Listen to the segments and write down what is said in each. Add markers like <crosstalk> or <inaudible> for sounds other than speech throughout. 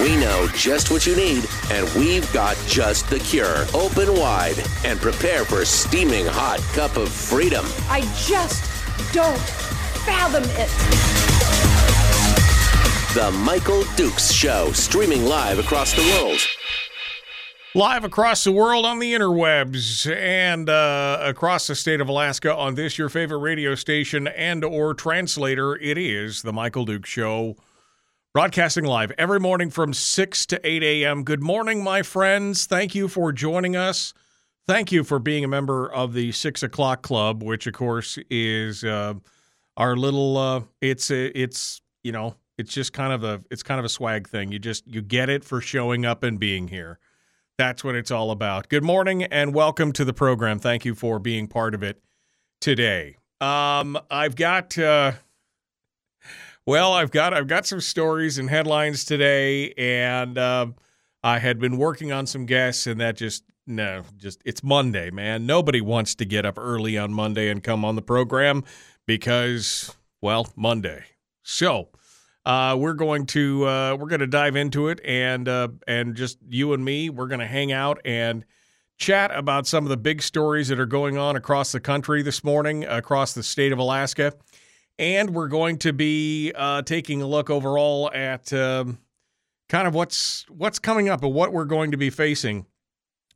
We know just what you need, and we've got just the cure. Open wide and prepare for a steaming hot cup of freedom. I just don't fathom it. The Michael Dukes Show, streaming live across the world. Live across the world on the interwebs and uh, across the state of Alaska on this your favorite radio station and or translator. It is the Michael Duke Show, broadcasting live every morning from six to eight a.m. Good morning, my friends. Thank you for joining us. Thank you for being a member of the six o'clock club, which of course is uh, our little. Uh, it's it's you know it's just kind of a it's kind of a swag thing. You just you get it for showing up and being here. That's what it's all about. Good morning and welcome to the program. Thank you for being part of it today. Um, I've got uh, well, I've got I've got some stories and headlines today, and um, I had been working on some guests, and that just no, just it's Monday, man. Nobody wants to get up early on Monday and come on the program because well, Monday. So uh, we're going to uh, we're going to dive into it and uh, and just you and me we're going to hang out and chat about some of the big stories that are going on across the country this morning across the state of Alaska and we're going to be uh, taking a look overall at um, kind of what's what's coming up and what we're going to be facing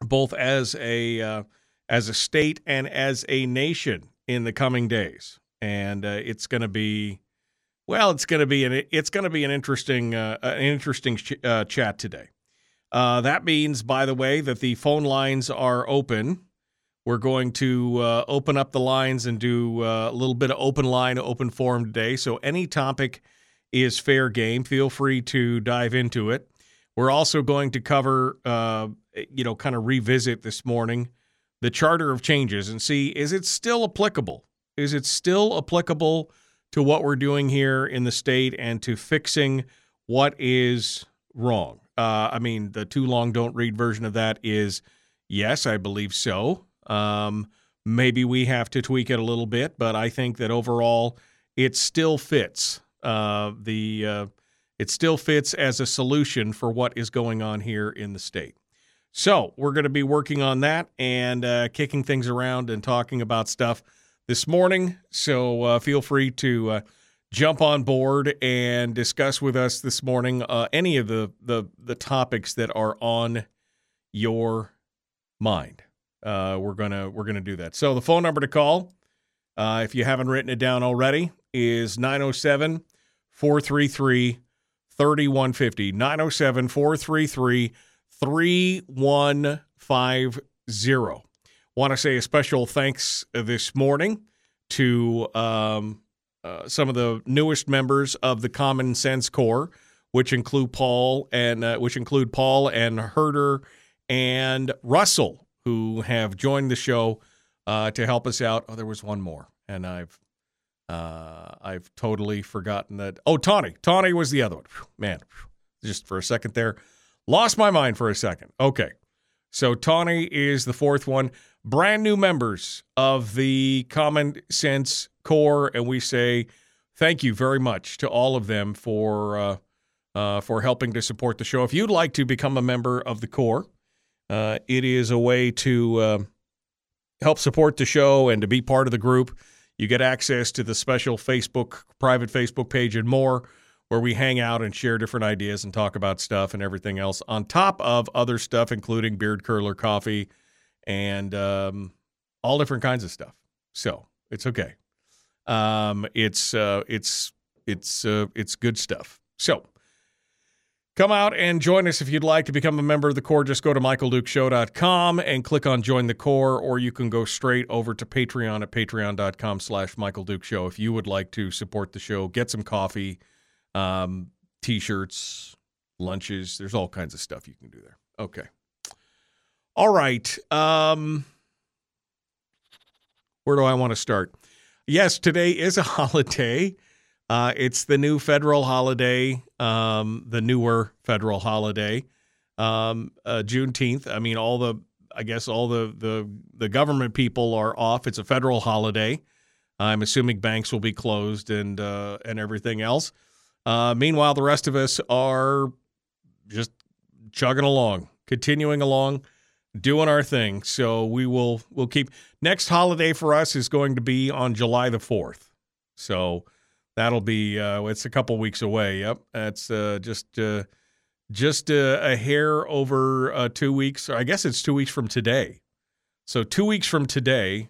both as a uh, as a state and as a nation in the coming days and uh, it's going to be well, it's going to be an it's going to be an interesting uh, an interesting ch- uh, chat today. Uh, that means, by the way, that the phone lines are open. We're going to uh, open up the lines and do uh, a little bit of open line, open forum today. So any topic is fair game. Feel free to dive into it. We're also going to cover, uh, you know, kind of revisit this morning the Charter of Changes and see is it still applicable? Is it still applicable? to what we're doing here in the state and to fixing what is wrong. Uh, I mean, the too long don't read version of that is yes, I believe so. Um, maybe we have to tweak it a little bit, but I think that overall it still fits. Uh, the uh, it still fits as a solution for what is going on here in the state. So we're going to be working on that and uh, kicking things around and talking about stuff this morning. So uh, feel free to uh, jump on board and discuss with us this morning uh, any of the, the, the topics that are on your mind. Uh, we're gonna we're gonna do that. So the phone number to call, uh, if you haven't written it down already, is 907 433 3150. 907 433 3150. Want to say a special thanks this morning to um, uh, some of the newest members of the Common Sense Corps, which include Paul and uh, which include Paul and Herder and Russell, who have joined the show uh, to help us out. Oh, there was one more, and I've uh, I've totally forgotten that. Oh, Tawny, Tawny was the other one. Man, just for a second there, lost my mind for a second. Okay, so Tawny is the fourth one brand new members of the Common Sense Corps, and we say thank you very much to all of them for uh, uh, for helping to support the show. If you'd like to become a member of the Corps, uh, it is a way to uh, help support the show and to be part of the group. You get access to the special Facebook, private Facebook page, and more, where we hang out and share different ideas and talk about stuff and everything else, on top of other stuff, including beard curler coffee and um, all different kinds of stuff. So it's okay. Um, it's uh, it's it's uh, it's good stuff. So come out and join us if you'd like to become a member of the Corps. Just go to michaeldukeshow.com and click on Join the Corps, or you can go straight over to Patreon at patreon.com slash Michael Duke Show if you would like to support the show, get some coffee, um, t-shirts, lunches. There's all kinds of stuff you can do there. Okay. All right. Um, where do I want to start? Yes, today is a <laughs> holiday. Uh, it's the new federal holiday, um, the newer federal holiday, um, uh, Juneteenth. I mean, all the, I guess, all the the the government people are off. It's a federal holiday. I'm assuming banks will be closed and uh, and everything else. Uh, meanwhile, the rest of us are just chugging along, continuing along, doing our thing. So we will we'll keep next holiday for us is going to be on July the fourth. So that'll be uh, it's a couple weeks away. Yep, that's uh, just uh, just uh, a hair over uh, two weeks. I guess it's two weeks from today. So two weeks from today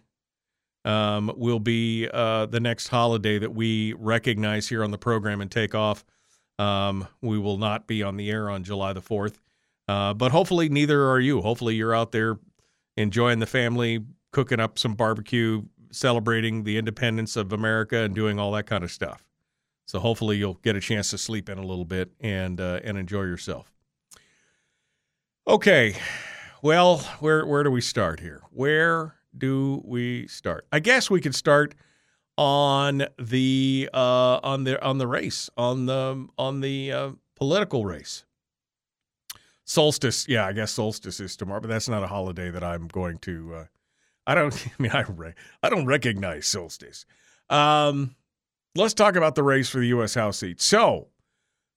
um, will be uh, the next holiday that we recognize here on the program and take off. Um, we will not be on the air on July the 4th, uh, but hopefully neither are you. Hopefully you're out there enjoying the family, cooking up some barbecue, celebrating the independence of America, and doing all that kind of stuff. So hopefully you'll get a chance to sleep in a little bit and uh, and enjoy yourself. Okay, well, where where do we start here? Where do we start? I guess we could start on the uh, on the on the race on the on the uh, political race. Solstice, yeah, I guess solstice is tomorrow, but that's not a holiday that I'm going to. Uh, I don't. <laughs> I mean, I re- I don't recognize solstice. Um, let's talk about the race for the U.S. House seat. So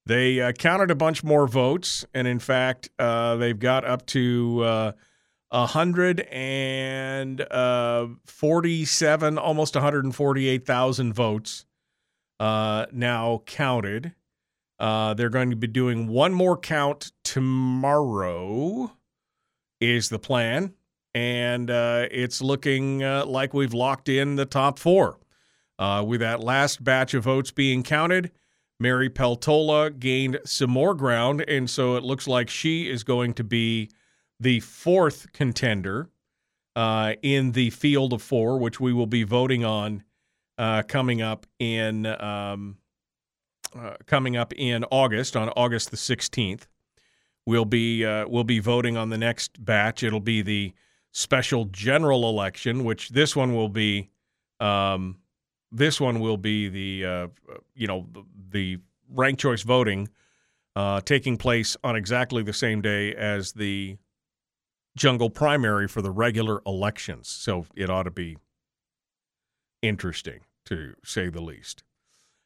they uh, counted a bunch more votes, and in fact, uh, they've got up to uh, 147, almost 148,000 votes uh, now counted. Uh, they're going to be doing one more count tomorrow, is the plan. And uh, it's looking uh, like we've locked in the top four. Uh, with that last batch of votes being counted, Mary Peltola gained some more ground. And so it looks like she is going to be the fourth contender uh, in the field of four, which we will be voting on uh, coming up in um, uh, coming up in August on August the sixteenth. We'll be we'll be voting on the next batch. It'll be the special general election, which this one will be. Um, this one will be the uh, you know the, the ranked choice voting uh, taking place on exactly the same day as the jungle primary for the regular elections. So it ought to be interesting, to say the least.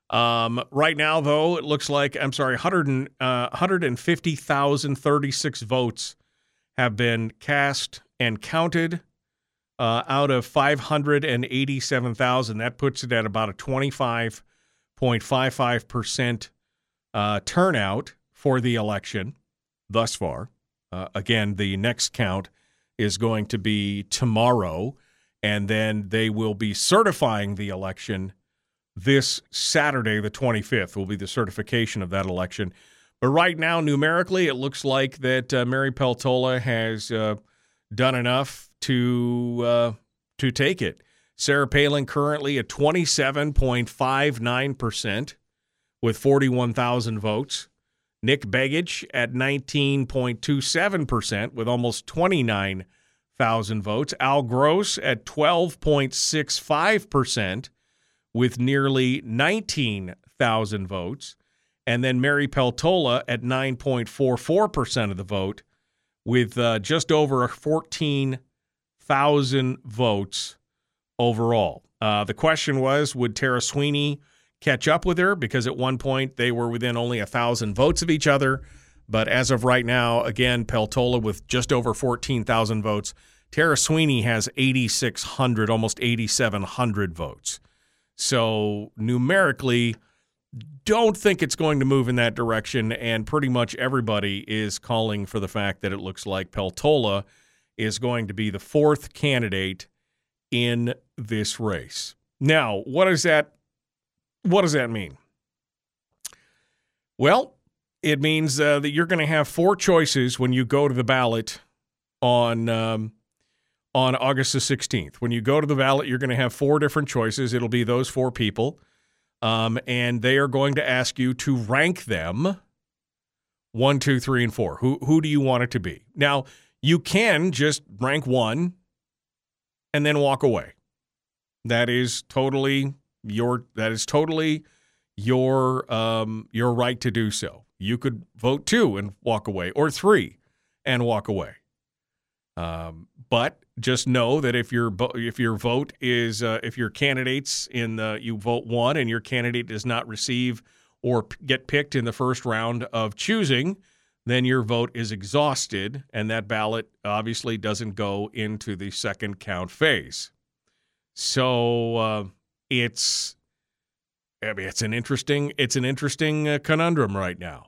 Um, right now, though, it looks like, I'm sorry, 100, uh, 150,036 votes have been cast and counted uh, out of 587,000. That puts it at about a 25.55% uh, turnout for the election thus far. Uh, again, the next count is going to be tomorrow, and then they will be certifying the election this Saturday, the 25th, will be the certification of that election. But right now, numerically, it looks like that uh, Mary Peltola has uh, done enough to uh, to take it. Sarah Palin currently at 27.59 percent with 41,000 votes. Nick Begich at 19.27% with almost 29,000 votes. Al Gross at 12.65% with nearly 19,000 votes. And then Mary Peltola at 9.44% of the vote with uh, just over 14,000 votes overall. Uh, the question was would Tara Sweeney catch up with her because at one point they were within only a thousand votes of each other. But as of right now, again, Peltola with just over 14,000 votes. Tara Sweeney has 8,600, almost 8,700 votes. So numerically, don't think it's going to move in that direction. And pretty much everybody is calling for the fact that it looks like Peltola is going to be the fourth candidate in this race. Now, what does that what does that mean? Well, it means uh, that you're going to have four choices when you go to the ballot on um, on August the 16th. When you go to the ballot, you're going to have four different choices. It'll be those four people, um, and they are going to ask you to rank them one, two, three, and four. Who who do you want it to be? Now, You can just rank one and then walk away. That is totally your that is totally your um, your right to do so. You could vote two and walk away, or three and walk away. Um, but just know that if your if your vote is uh, if your candidates in the you vote one and your candidate does not receive or p- get picked in the first round of choosing, then your vote is exhausted, and that ballot obviously doesn't go into the second count phase. So uh, it's I mean, it's an interesting it's an interesting uh, conundrum right now.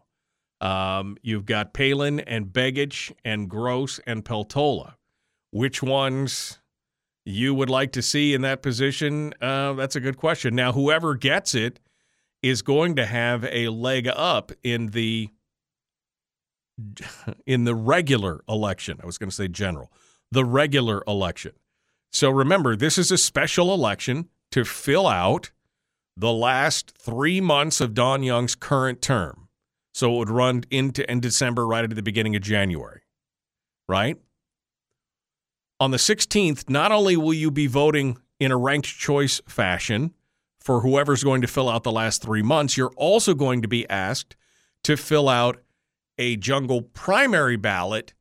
Um, you've got Palin and Begich and Gross and Peltola. Which ones you would like to see in that position? Uh, that's a good question. Now, whoever gets it is going to have a leg up in the <laughs> in the regular election. I was going to say general, the regular election. So remember, this is a special election to fill out the last three months of Don Young's current term. So it would run into in December, right at the beginning of January, right? On the 16th, not only will you be voting in a ranked choice fashion for whoever's going to fill out the last three months, you're also going to be asked to fill out a jungle primary ballot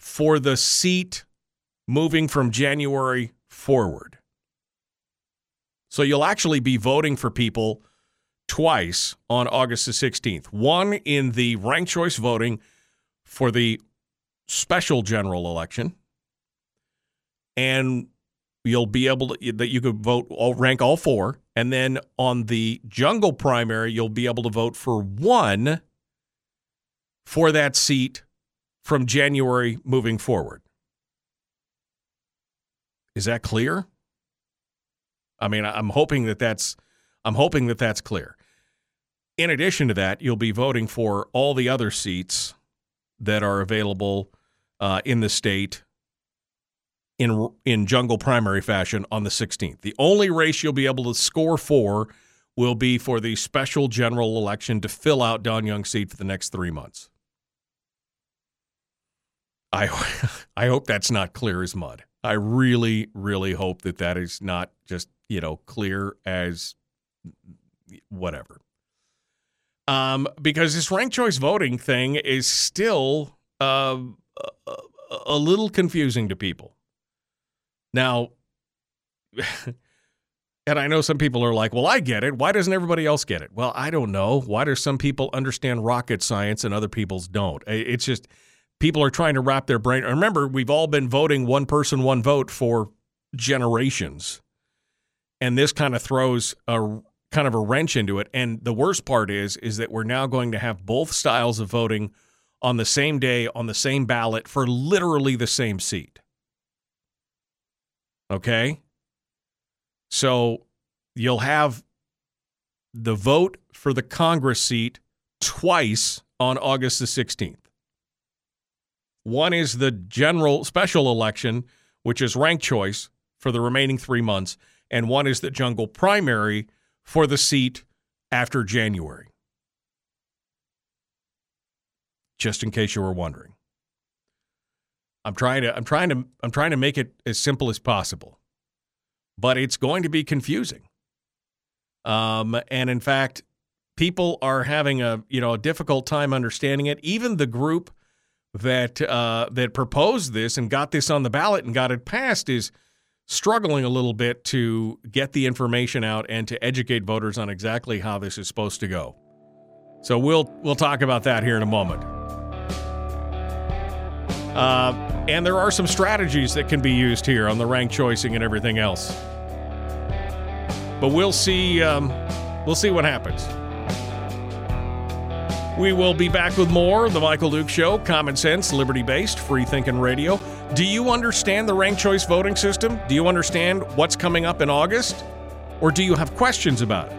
for the seat moving from January forward. So you'll actually be voting for people twice on August the 16th. One in the ranked choice voting for the special general election, and you'll be able to that you could vote all rank all four, and then on the jungle primary, you'll be able to vote for one for that seat from January moving forward. Is that clear? I mean, I'm hoping that that's I'm hoping that that's clear. In addition to that, you'll be voting for all the other seats that are available uh, in the state in in jungle primary fashion on the 16th. The only race you'll be able to score for will be for the special general election to fill out Don Young's seat for the next three months. I <laughs> I hope that's not clear as mud. I really, really hope that that is not just you know clear as whatever. Um, because this ranked choice voting thing is still uh, a, a little confusing to people. Now, and I know some people are like, well, I get it. Why doesn't everybody else get it? Well, I don't know. Why do some people understand rocket science and other people's don't? It's just people are trying to wrap their brain. Remember, we've all been voting one person, one vote for generations. And this kind of throws a kind of a wrench into it. And the worst part is, is that we're now going to have both styles of voting on the same day, on the same ballot for literally the same seat. Okay? So you'll have the vote for the Congress seat twice on August the 16th. One is the general special election, which is ranked choice for the remaining three months, and one is the jungle primary for the seat after January. Just in case you were wondering. I'm trying to I'm trying to I'm trying to make it as simple as possible. But it's going to be confusing. Um, and in fact, people are having a you know a difficult time understanding it. Even the group that uh, that proposed this and got this on the ballot and got it passed is struggling a little bit to get the information out and to educate voters on exactly how this is supposed to go. So we'll we'll talk about that here in a moment. Uh, and there are some strategies that can be used here on the rank choicing and everything else. But we'll see. Um, we'll see what happens. We will be back with more. of The Michael Duke Show, common sense, liberty based, free thinking radio. Do you understand the ranked choice voting system? Do you understand what's coming up in August? Or do you have questions about it?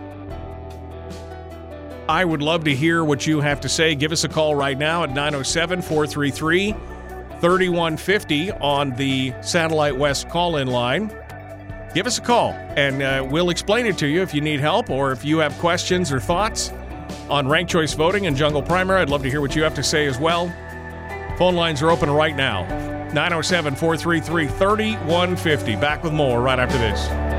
I would love to hear what you have to say. Give us a call right now at 907 433 3150 on the Satellite West call in line. Give us a call and uh, we'll explain it to you if you need help or if you have questions or thoughts on ranked choice voting and jungle primary. I'd love to hear what you have to say as well. Phone lines are open right now. 907 433 3150. Back with more right after this.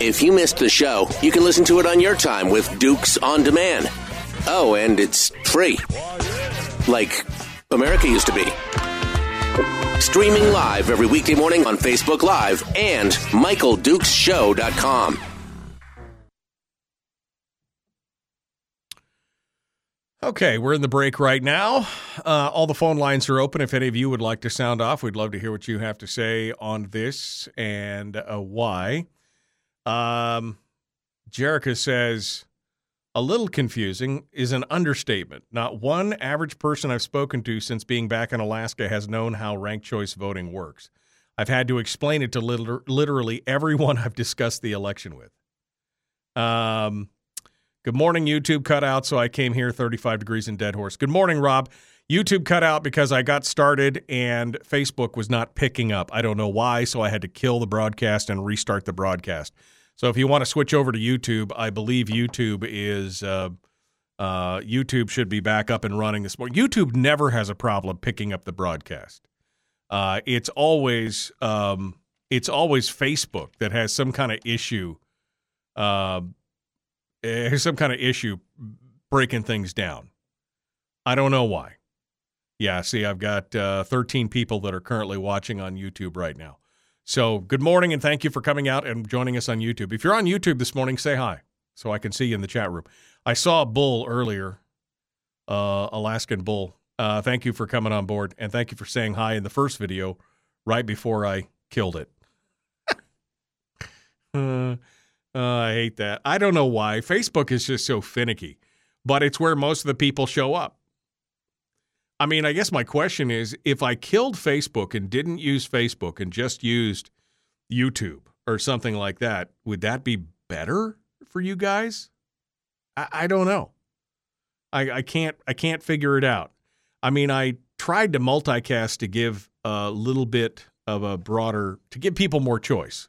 If you missed the show, you can listen to it on your time with Dukes on Demand. Oh, and it's free. Like America used to be. Streaming live every weekday morning on Facebook Live and MichaelDukesShow.com. Okay, we're in the break right now. Uh, all the phone lines are open. If any of you would like to sound off, we'd love to hear what you have to say on this and uh, why. Um, Jerica says, a little confusing is an understatement. Not one average person I've spoken to since being back in Alaska has known how ranked choice voting works. I've had to explain it to liter- literally everyone I've discussed the election with. Um, good morning, YouTube cut out, so I came here 35 degrees in Deadhorse. Good morning, Rob. YouTube cut out because I got started and Facebook was not picking up. I don't know why, so I had to kill the broadcast and restart the broadcast. So if you want to switch over to YouTube, I believe YouTube is uh, uh, YouTube should be back up and running this morning. YouTube never has a problem picking up the broadcast. Uh, it's always um, it's always Facebook that has some kind of issue, uh, some kind of issue breaking things down. I don't know why. Yeah, see, I've got uh, 13 people that are currently watching on YouTube right now. So, good morning and thank you for coming out and joining us on YouTube. If you're on YouTube this morning, say hi so I can see you in the chat room. I saw a bull earlier, uh, Alaskan bull. Uh, thank you for coming on board and thank you for saying hi in the first video right before I killed it. <laughs> uh, I hate that. I don't know why. Facebook is just so finicky, but it's where most of the people show up. I mean, I guess my question is if I killed Facebook and didn't use Facebook and just used YouTube or something like that, would that be better for you guys? I, I don't know. I, I can't I can't figure it out. I mean, I tried to multicast to give a little bit of a broader to give people more choice.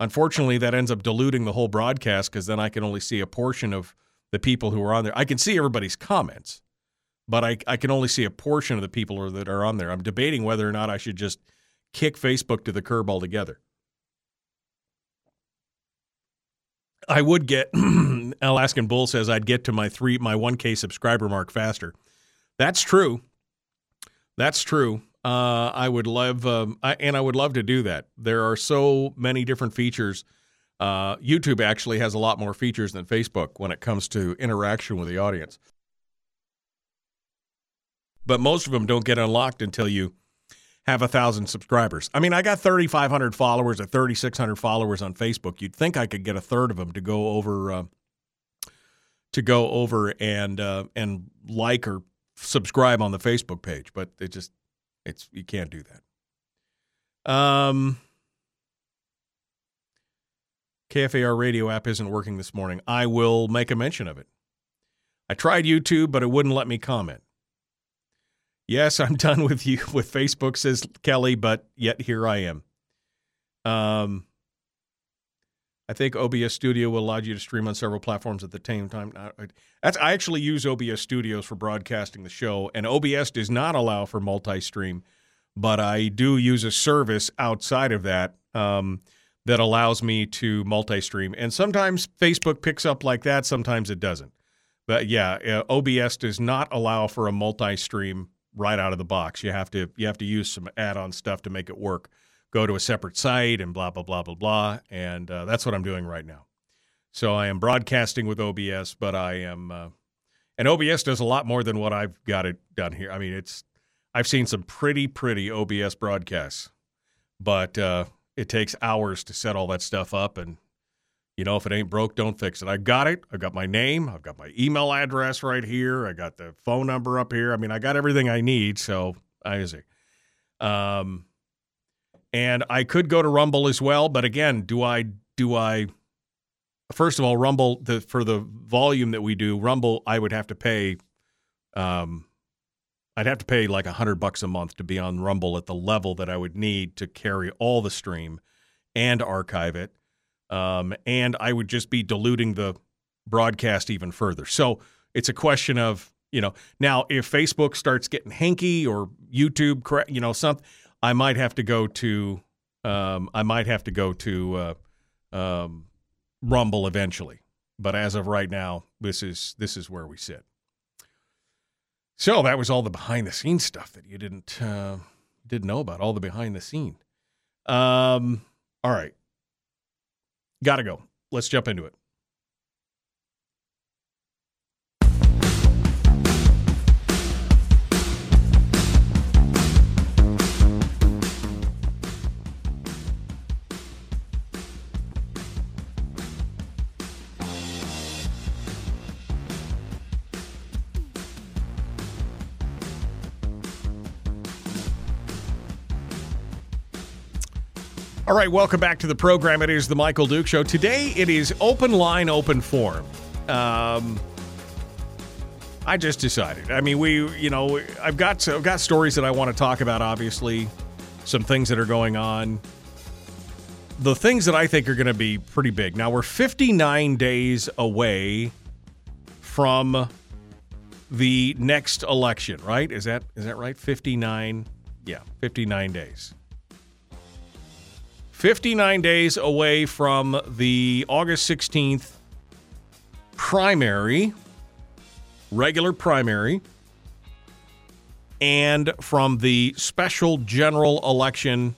Unfortunately, that ends up diluting the whole broadcast because then I can only see a portion of the people who are on there. I can see everybody's comments but I, I can only see a portion of the people that are on there. I'm debating whether or not I should just kick Facebook to the curb altogether. I would get <clears throat> Alaskan Bull says I'd get to my three my 1K subscriber mark faster. That's true. That's true. Uh, I would love um, I, and I would love to do that. There are so many different features. Uh, YouTube actually has a lot more features than Facebook when it comes to interaction with the audience but most of them don't get unlocked until you have a thousand subscribers. I mean, I got 3,500 followers or 3,600 followers on Facebook. You'd think I could get a third of them to go over uh, to go over and uh, and like or subscribe on the Facebook page, but it just it's you can't do that. Um. KFAR radio app isn't working this morning. I will make a mention of it. I tried YouTube, but it wouldn't let me comment. Yes, I'm <laughs> done with you with Facebook, says Kelly, but yet here I am. Um, I think OBS Studio will allow you to stream on several platforms at the same time. That's I actually use OBS Studios for broadcasting the show, and OBS does not allow for multi-stream, but I do use a service outside of that um, that allows me to multi-stream. And sometimes Facebook picks up like that, sometimes it doesn't. But yeah, uh, OBS does not allow for a multi-stream right out of the box. You have to you have to use some add-on stuff to make it work. Go to a separate site and blah blah blah blah blah, and uh, that's what I'm doing right now. So I am broadcasting with OBS, but I am uh, and OBS does a lot more than what I've got it done here. I mean, it's I've seen some pretty pretty OBS broadcasts, but uh, it takes hours to set all that stuff up and you know, if it ain't broke, don't fix it. I got it. I got my name. I've got my email address right here. I got the phone number up here. I mean, I got everything I need. So I see. Um, and I could go to Rumble as well, but again, do I do I? First of all, Rumble the for the volume that we do, Rumble I would have to pay. Um, I'd have to pay like a hundred bucks a month to be on Rumble at the level that I would need to carry all the stream and archive it. Um, and I would just be diluting the broadcast even further. So it's a question of, you know, now if Facebook starts getting hanky or YouTube, you know, something, I might have to go to, um, I might have to go to uh, um, Rumble eventually. But as of right now, this is this is where we sit. So that was all the behind the scenes stuff that you didn't uh, didn't know about. All the behind the scene. Um, all right, gotta go. Let's jump into it. All right, welcome back to the program. It is the Michael Duke Show. Today it is open line, open form. Um, I just decided. I mean, we, you know, I've got I've got stories that I want to talk about. Obviously, some things that are going on. The things that I think are going to be pretty big. Now we're 59 days away from the next election, right? Is that is that right? 59. Yeah, 59 days. 59 days away from the August 16th primary, regular primary, and from the special general election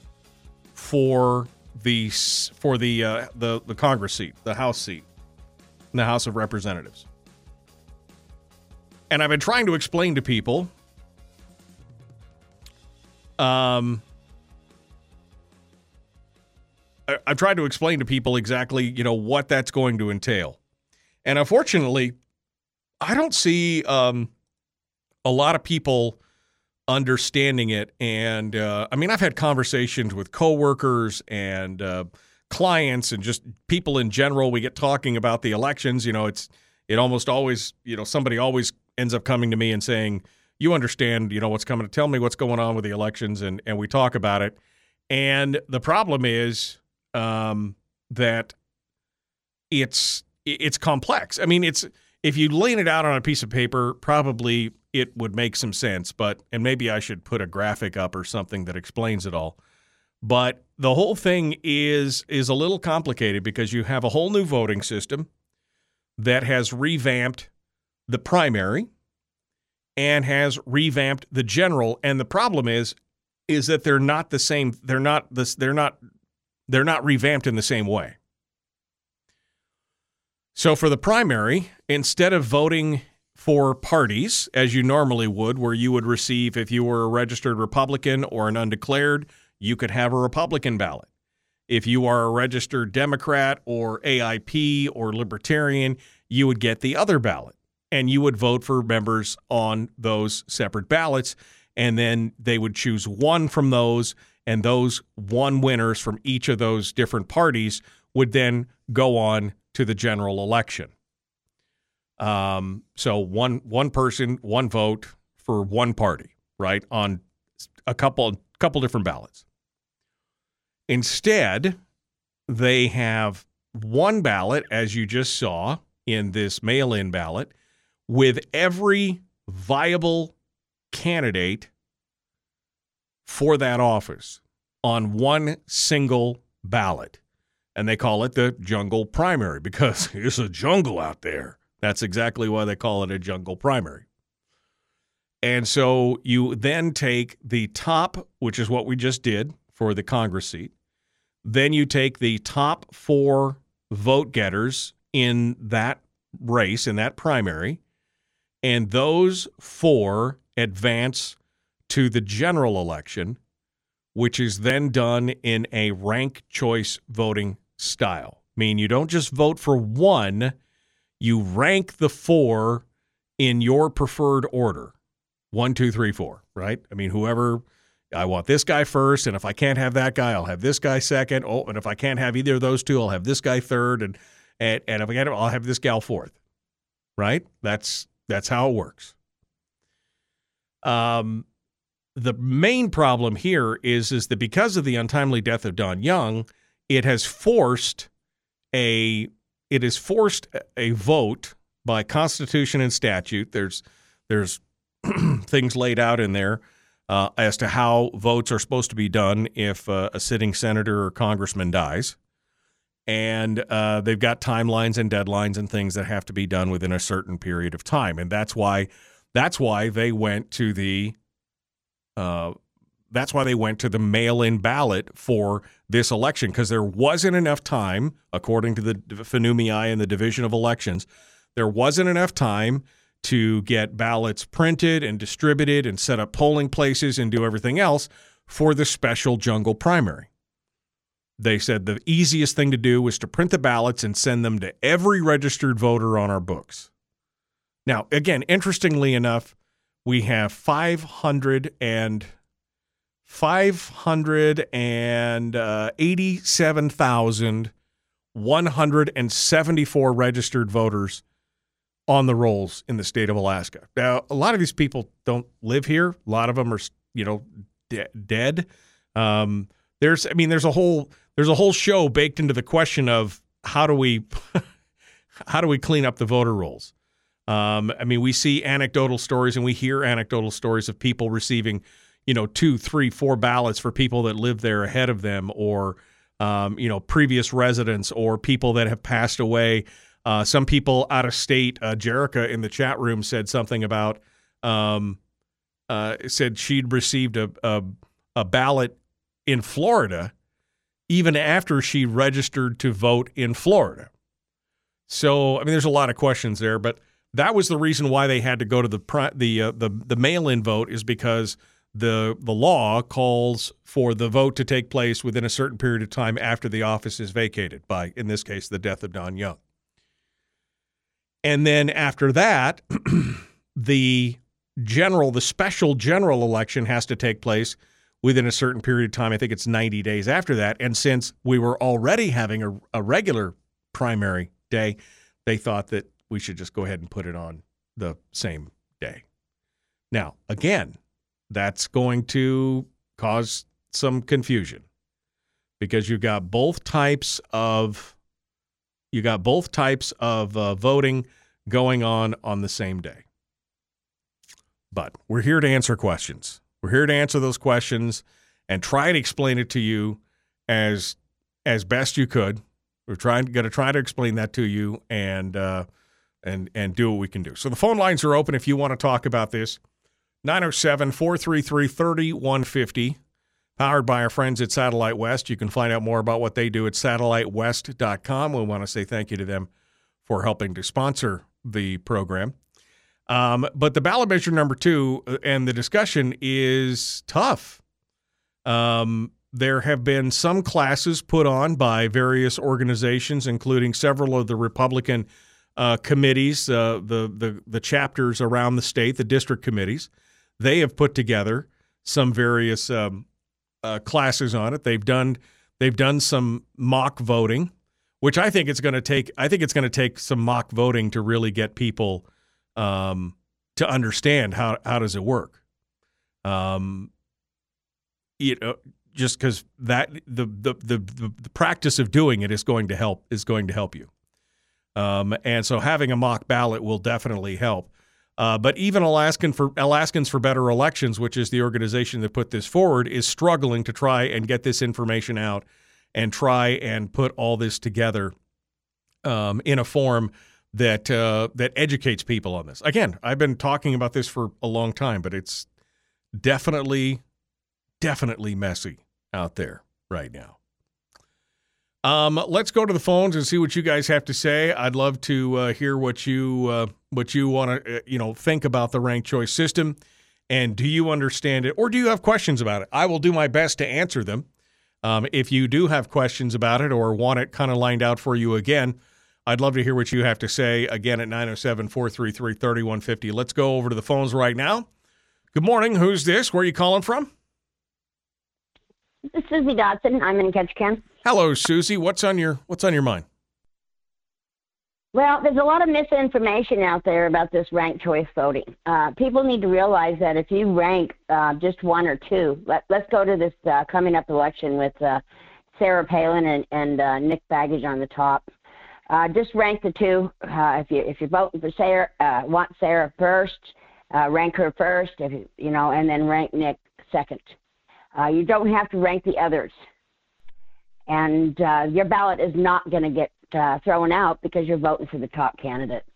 for the for the uh, the the Congress seat, the House seat, in the House of Representatives. And I've been trying to explain to people um I've tried to explain to people exactly, you know, what that's going to entail. And unfortunately, I don't see um, a lot of people understanding it. And uh, I mean, I've had conversations with coworkers and uh, clients and just people in general. We get talking about the elections. You know, it's it almost always, you know, somebody always ends up coming to me and saying, "You understand, you know, what's coming to tell me what's going on with the elections," and and we talk about it. And the problem is um, that it's it's complex. I mean, it's if you laying it out on a piece of paper, probably it would make some sense. But and maybe I should put a graphic up or something that explains it all. But the whole thing is is a little complicated because you have a whole new voting system that has revamped the primary and has revamped the general. And the problem is is that they're not the same. They're not this. They're not they're not revamped in the same way. So for the primary, instead of voting for parties as you normally would, where you would receive, if you were a registered Republican or an undeclared, you could have a Republican ballot. If you are a registered Democrat or AIP or Libertarian, you would get the other ballot and you would vote for members on those separate ballots. And then they would choose one from those and those one winners from each of those different parties would then go on to the general election. Um, so one one person, one vote for one party, right? On a couple couple different ballots. Instead, they have one ballot, as you just saw in this mail-in ballot, with every viable candidate for that office on one single ballot. And they call it the jungle primary because <laughs> it's a jungle out there. That's exactly why they call it a jungle primary. And so you then take the top, which is what we just did for the Congress seat. Then you take the top four vote getters in that race, in that primary, and those four advance to the general election, which is then done in a rank choice voting style. I mean, you don't just vote for one, you rank the four in your preferred order one, two, three, four, right? I mean, whoever. I want this guy first, and if I can't have that guy, I'll have this guy second. Oh, and if I can't have either of those two, I'll have this guy third, and and, and if I'll have this gal fourth. Right? That's that's how it works. Um, the main problem here is is that because of the untimely death of Don Young, it has forced a it has forced a vote by constitution and statute. There's there's <clears throat> things laid out in there uh, as to how votes are supposed to be done if uh, a sitting senator or congressman dies. And uh, they've got timelines and deadlines and things that have to be done within a certain period of time, and that's why that's why they went to the uh, that's why they went to the mail-in ballot for this election because there wasn't enough time, according to the Phenomii and the Division of Elections, there wasn't enough time to get ballots printed and distributed and set up polling places and do everything else for the special jungle primary. They said the easiest thing to do was to print the ballots and send them to every registered voter on our books. Now, again, interestingly enough, we have 500 and 587,174 registered voters on the rolls in the state of Alaska. Now, a lot of these people don't live here. A lot of them are, you know, de- dead. Um, there's, I mean, there's a whole there's a whole show baked into the question of how do we <laughs> how do we clean up the voter rolls. Um, I mean, we see anecdotal stories and we hear anecdotal stories of people receiving, you know, two, three, four ballots for people that live there ahead of them, or um, you know, previous residents, or people that have passed away. Uh, some people out of state, uh, Jerica in the chat room said something about, um, uh, said she'd received a, a, a ballot in Florida even after she registered to vote in Florida. So, I mean, there's a lot of questions there, but that was the reason why they had to go to the the uh, the, the mail-in vote is because the the law calls for the vote to take place within a certain period of time after the office is vacated by, in this case, the death of Don Young. And then after that, <clears throat> the general, the special general election has to take place within a certain period of time. I think it's 90 days after that. And since we were already having a, a regular primary day, they thought that we should just go ahead and put it on the same day. Now, again, that's going to cause some confusion because you've got both types of you got both types of uh, voting going on on the same day. But we're here to answer questions. We're here to answer those questions and try and explain it to you as as best you could. We're trying going to try to explain that to you and uh, and and do what we can do. So the phone lines are open if you want to talk about this. 907 433 3150 powered by our friends at Satellite West. You can find out more about what they do at satellitewest.com. We want to say thank you to them for helping to sponsor the program. Um, but the ballot measure number two uh, and the discussion is tough. Um, there have been some classes put on by various organizations, including several of the Republican uh, committees, uh, the, the the chapters around the state, the district committees. They have put together some various um, uh, classes on it. They've done they've done some mock voting, which I think it's going to take. I think it's going to take some mock voting to really get people um, to understand how how does it work. Um, you know, just because that the, the the the practice of doing it is going to help is going to help you. Um, and so having a mock ballot will definitely help. Uh, but even Alaskan for Alaskans for Better Elections, which is the organization that put this forward, is struggling to try and get this information out and try and put all this together um, in a form that uh, that educates people on this. Again, I've been talking about this for a long time, but it's definitely, definitely messy out there right now. Um, let's go to the phones and see what you guys have to say. I'd love to uh, hear what you uh, what you want to uh, you know think about the ranked choice system, and do you understand it, or do you have questions about it? I will do my best to answer them. Um, if you do have questions about it or want it kind of lined out for you again, I'd love to hear what you have to say again at 907 433 3150. Let's go over to the phones right now. Good morning. Who's this? Where are you calling from? This is Susie Dodson. I'm in Ketchikan. Hello, Susie. What's on your What's on your mind? Well, there's a lot of misinformation out there about this ranked choice voting. Uh, people need to realize that if you rank uh, just one or two, let, us go to this uh, coming up election with uh, Sarah Palin and, and uh, Nick Begich on the top. Uh, just rank the two. If you if you're voting for Sarah, want Sarah first, rank her first. If you, you know, and then rank Nick second. You don't have to rank the others, and uh, your ballot is not going to get uh, thrown out because you're voting for the top candidates.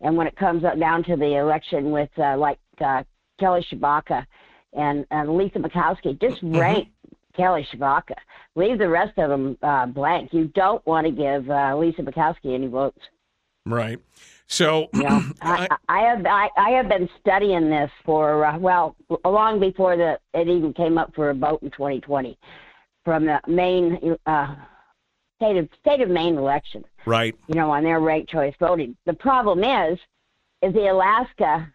And when it comes up down to the election with uh, like uh, Kelly Tshibaka and uh, Lisa Murkowski, just Mm-hmm. rank Kelly Tshibaka. Leave the rest of them uh, blank. You don't want to give uh, Lisa Murkowski any votes. Right. So, You know, <clears throat> I, I have I, I have been studying this for uh, well long before the it even came up for a vote in 2020 from the Maine uh, state of state of Maine election. right. You know, on their ranked choice voting. The problem is, is the Alaska,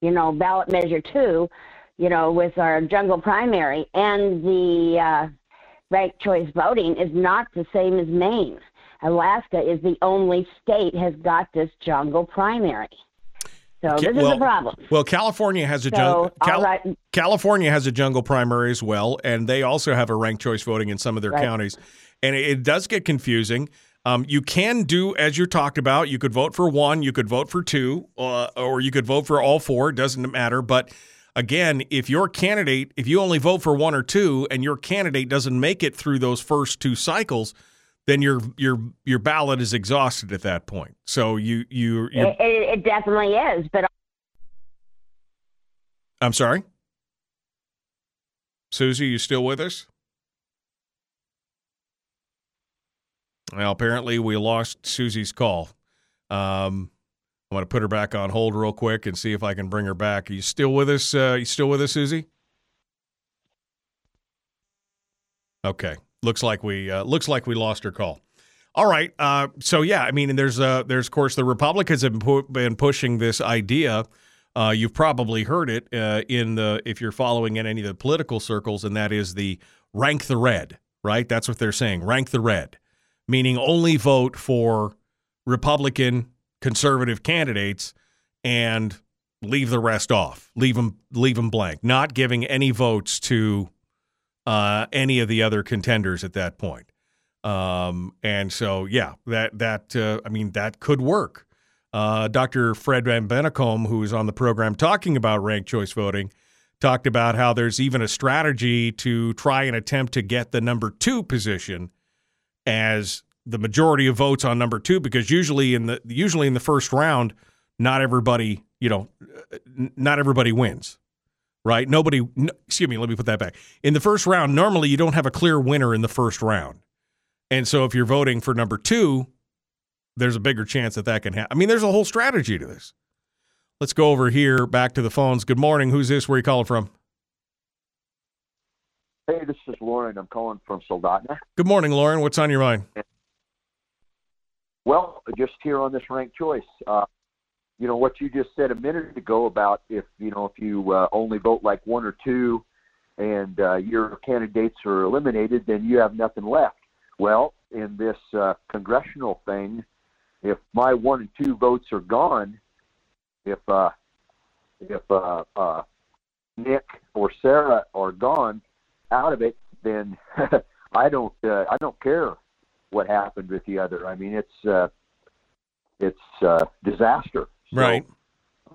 you know, ballot measure two, you know, with our jungle primary and the uh, ranked choice voting is not the same as Maine. Alaska is the only state has got this jungle primary. So this is well, a problem. Well, California has a So, jungle. all right. California has a jungle primary as well, and they also have a ranked choice voting in some of their Right. counties, and it, it does get confusing. Um, you can do as you talked about. You could vote for one, you could vote for two, uh, or you could vote for all four. It doesn't matter. But again, if your candidate, if you only vote for one or two, and your candidate doesn't make it through those first two cycles, then your your your ballot is exhausted at that point. So you you it, it definitely is, but I'm sorry, Susie, you still with us? Well, apparently we lost Susie's call. Um, I'm going to put her back on hold real quick and see if I can bring her back. Are you still with us? Uh, you still with us, Susie? Okay. Looks like we uh, looks like we lost her call. All right. Uh, so yeah, I mean, there's uh, there's of course the Republicans have been pushing this idea. Uh, you've probably heard it uh, in the if you're following in any of the political circles, and that is the rank the red. Right. That's what they're saying. Rank the red, meaning only vote for Republican conservative candidates and leave the rest off. Leave them leave them blank. Not giving any votes to uh, any of the other contenders at that point. Um, and so, yeah, that that uh, I mean that could work. Uh, Dr. Fred Van Bennekom, who was on the program talking about ranked choice voting, talked about how there's even a strategy to try and attempt to get the number two position as the majority of votes on number two, because usually in the usually in the first round, not everybody you know, not everybody wins right? Nobody, n- excuse me, let me put that back. In the first round, normally you don't have a clear winner in the first round. And so if you're voting for number two, there's a bigger chance that that can happen. I mean, there's a whole strategy to this. Let's go over here back to the phones. Good morning. Who's this? Where are you calling from? Hey, this is Lauren. I'm calling from Soldotna. Good morning, Lauren. What's on your mind? Well, just here on this ranked choice, uh, you know what you just said a minute ago about if you know if you uh, only vote like one or two, and uh, your candidates are eliminated, then you have nothing left. Well, in this uh, congressional thing, if my one and two votes are gone, if uh, if uh, uh, Nick or Sarah are gone out of it, then <laughs> I don't uh, I don't care what happened with the other. I mean, it's uh, it's uh, disaster. So Right.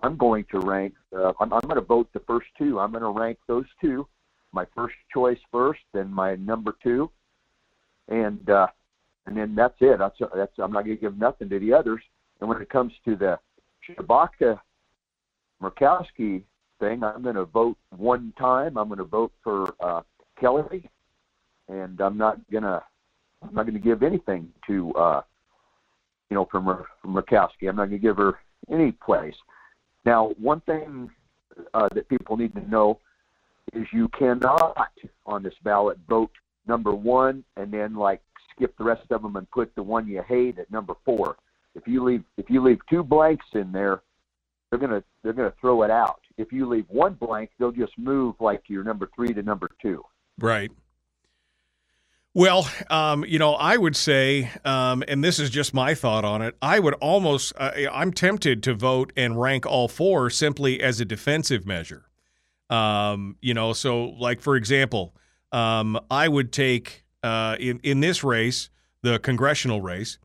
I'm going to rank. Uh, I'm, I'm going to vote the first two. I'm going to rank those two. My first choice first, then my number two, and uh, and then that's it. That's that's. I'm not going to give nothing to the others. And when it comes to the Tshibaka Murkowski thing, I'm going to vote one time. I'm going to vote for uh, Kelly, and I'm not going to I'm not going to give anything to uh, you know Mur- from Murkowski. I'm not going to give her any place. Now, one thing uh, that people need to know is you cannot on this ballot vote number one and then like skip the rest of them and put the one you hate at number four. If you leave if you leave two blanks in there, they're gonna they're gonna throw it out. If you leave one blank, they'll just move like your number three to number two. Right. Well, um, you know, I would say, um, and this is just my thought on it, I would almost, uh, I'm tempted to vote and rank all four simply as a defensive measure. Um, you know, so like, for example, um, I would take, uh, in in this race, the congressional race.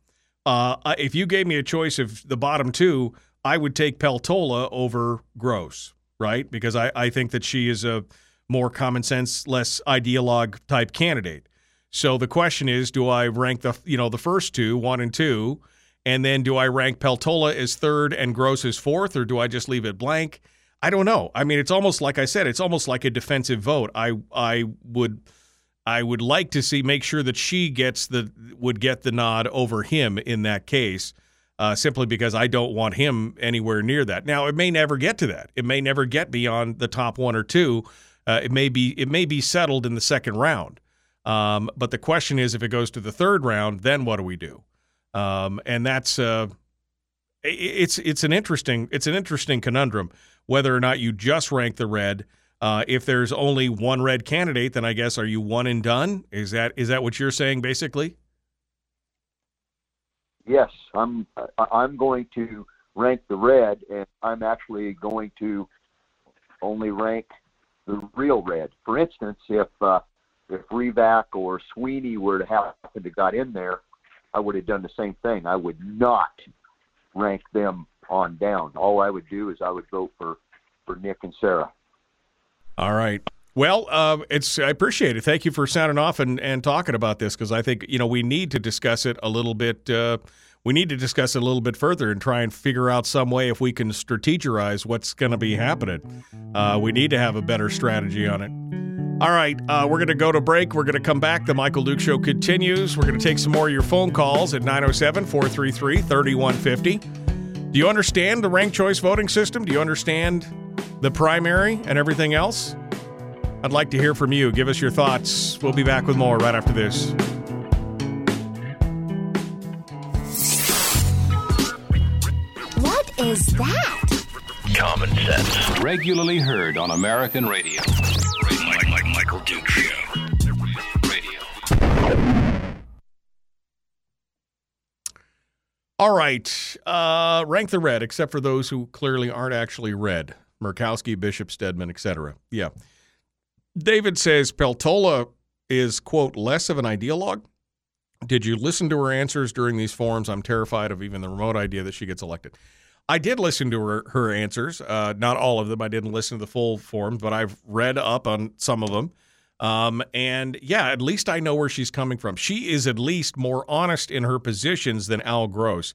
Uh, if you gave me a choice of the bottom two, I would take Peltola over Gross, right? Because I, I think that she is a more common sense, less ideologue type candidate. So the question is, do I rank the you know the first two, one and two, and then do I rank Peltola as third and Gross as fourth, or do I just leave it blank? I don't know. I mean, it's almost like I said, it's almost like a defensive vote. I I would I would like to see make sure that she gets the would get the nod over him in that case, uh, simply because I don't want him anywhere near that. Now, it may never get to that. It may never get beyond the top one or two. Uh, it may be it may be settled in the second round. Um, but the question is, if it goes to the third round, then what do we do? Um, and that's uh, it's it's an interesting it's an interesting conundrum whether or not you just rank the red. Uh, if there's only one red candidate, then I guess are you one and done? Is that is that what you're saying basically? Yes, I'm I'm going to rank the red, and I'm actually going to only rank the real red. For instance, if uh, if Revak or Sweeney were to happen to got in there, I would have done the same thing. I would not rank them on down. All I would do is I would vote for for Nick and Sarah. All right. Well, uh, it's I appreciate it. Thank you for sounding off and, and talking about this because I think you know we need to discuss it a little bit. Uh, we need to discuss it a little bit further and try and figure out some way if we can strategize what's going to be happening. Uh, we need to have a better strategy on it. All right, uh, we're going to go to break. We're going to come back. The Michael Dukes Show continues. We're going to take some more of your phone calls at 907 433 3150. Do you understand the ranked choice voting system? Do you understand the primary and everything else? I'd like to hear from you. Give us your thoughts. We'll be back with more right after this. What is that? Common sense. Regularly heard on American radio. Show. Radio. All right. Uh, rank the red, except for those who clearly aren't actually red. Murkowski, Bishop, Stedman, etc. Yeah. David says Peltola is, quote, less of an ideologue. Did you listen to her answers during these forums? I'm terrified of even the remote idea that she gets elected. I did listen to her, her answers, uh, not all of them. I didn't listen to the full forms, but I've read up on some of them. Um, and yeah, at least I know where she's coming from. She is at least more honest in her positions than Al Gross.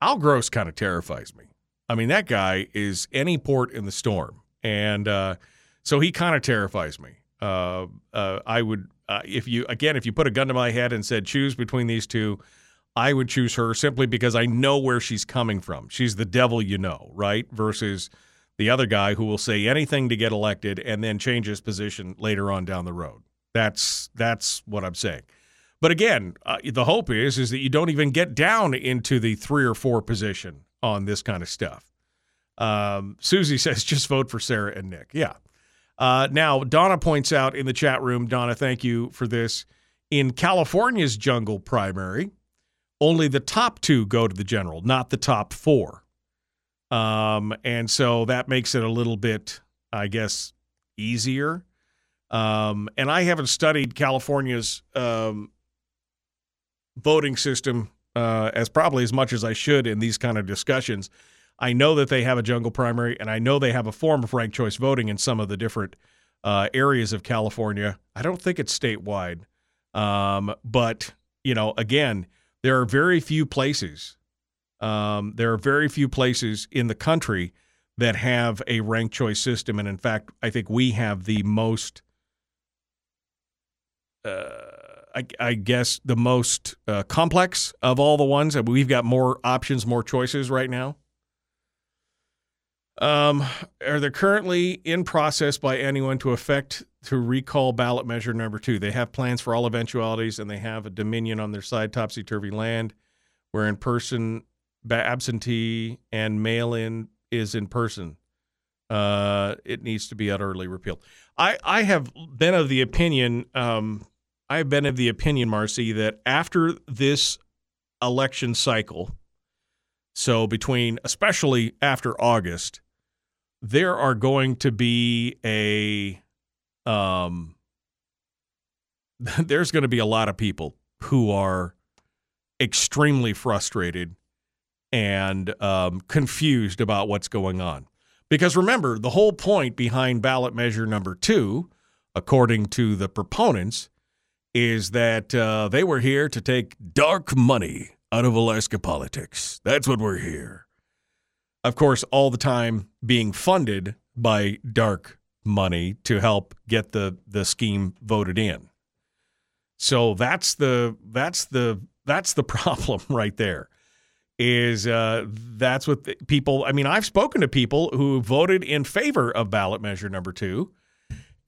Al Gross kind of terrifies me. I mean, that guy is any port in the storm. And uh, so he kind of terrifies me. Uh, uh, I would, uh, if you, again, if you put a gun to my head and said, choose between these two, I would choose her simply because I know where she's coming from. She's the devil you know, right? Versus the other guy who will say anything to get elected and then change his position later on down the road. That's that's what I'm saying. But again, uh, the hope is is that you don't even get down into the three or four position on this kind of stuff. Um, Susie <laughs> says just vote for Sarah and Nick. Yeah. Uh, now Donna points out in the chat room. Donna, thank you for this. In California's jungle primary, only the top two go to the general, not the top four. Um, and so that makes it a little bit, I guess, easier. Um, and I haven't studied California's um, voting system uh, as probably as much as I should in these kind of discussions. I know that they have a jungle primary, and I know they have a form of ranked choice voting in some of the different uh, areas of California. I don't think it's statewide, um, but you know, again, there are very few places. Um, there are very few places in the country that have a ranked choice system, and in fact, I think we have the most. Uh, I, I, guess the most uh, complex of all the ones. We've got more options, more choices right now. Um, are they currently in process by anyone to affect to recall ballot measure number two? They have plans for all eventualities, and they have a dominion on their side, topsy turvy land, where in person absentee and mail in is in person. Uh, it needs to be utterly repealed. I, I have been of the opinion, um, I have been of the opinion, Marcy, that after this election cycle, so between, especially after August, there are going to be a um, <laughs> there's going to be a lot of people who are extremely frustrated and um, confused about what's going on. Because remember, the whole point behind ballot measure number two, according to the proponents, is that uh, they were here to take dark money out of Alaska politics. That's what we're here. Of course, all the time being funded by dark money to help get the the scheme voted in. So that's the that's the that's the <laughs> problem right there. Is uh, that's what the people? I mean, I've spoken to people who voted in favor of ballot measure number two,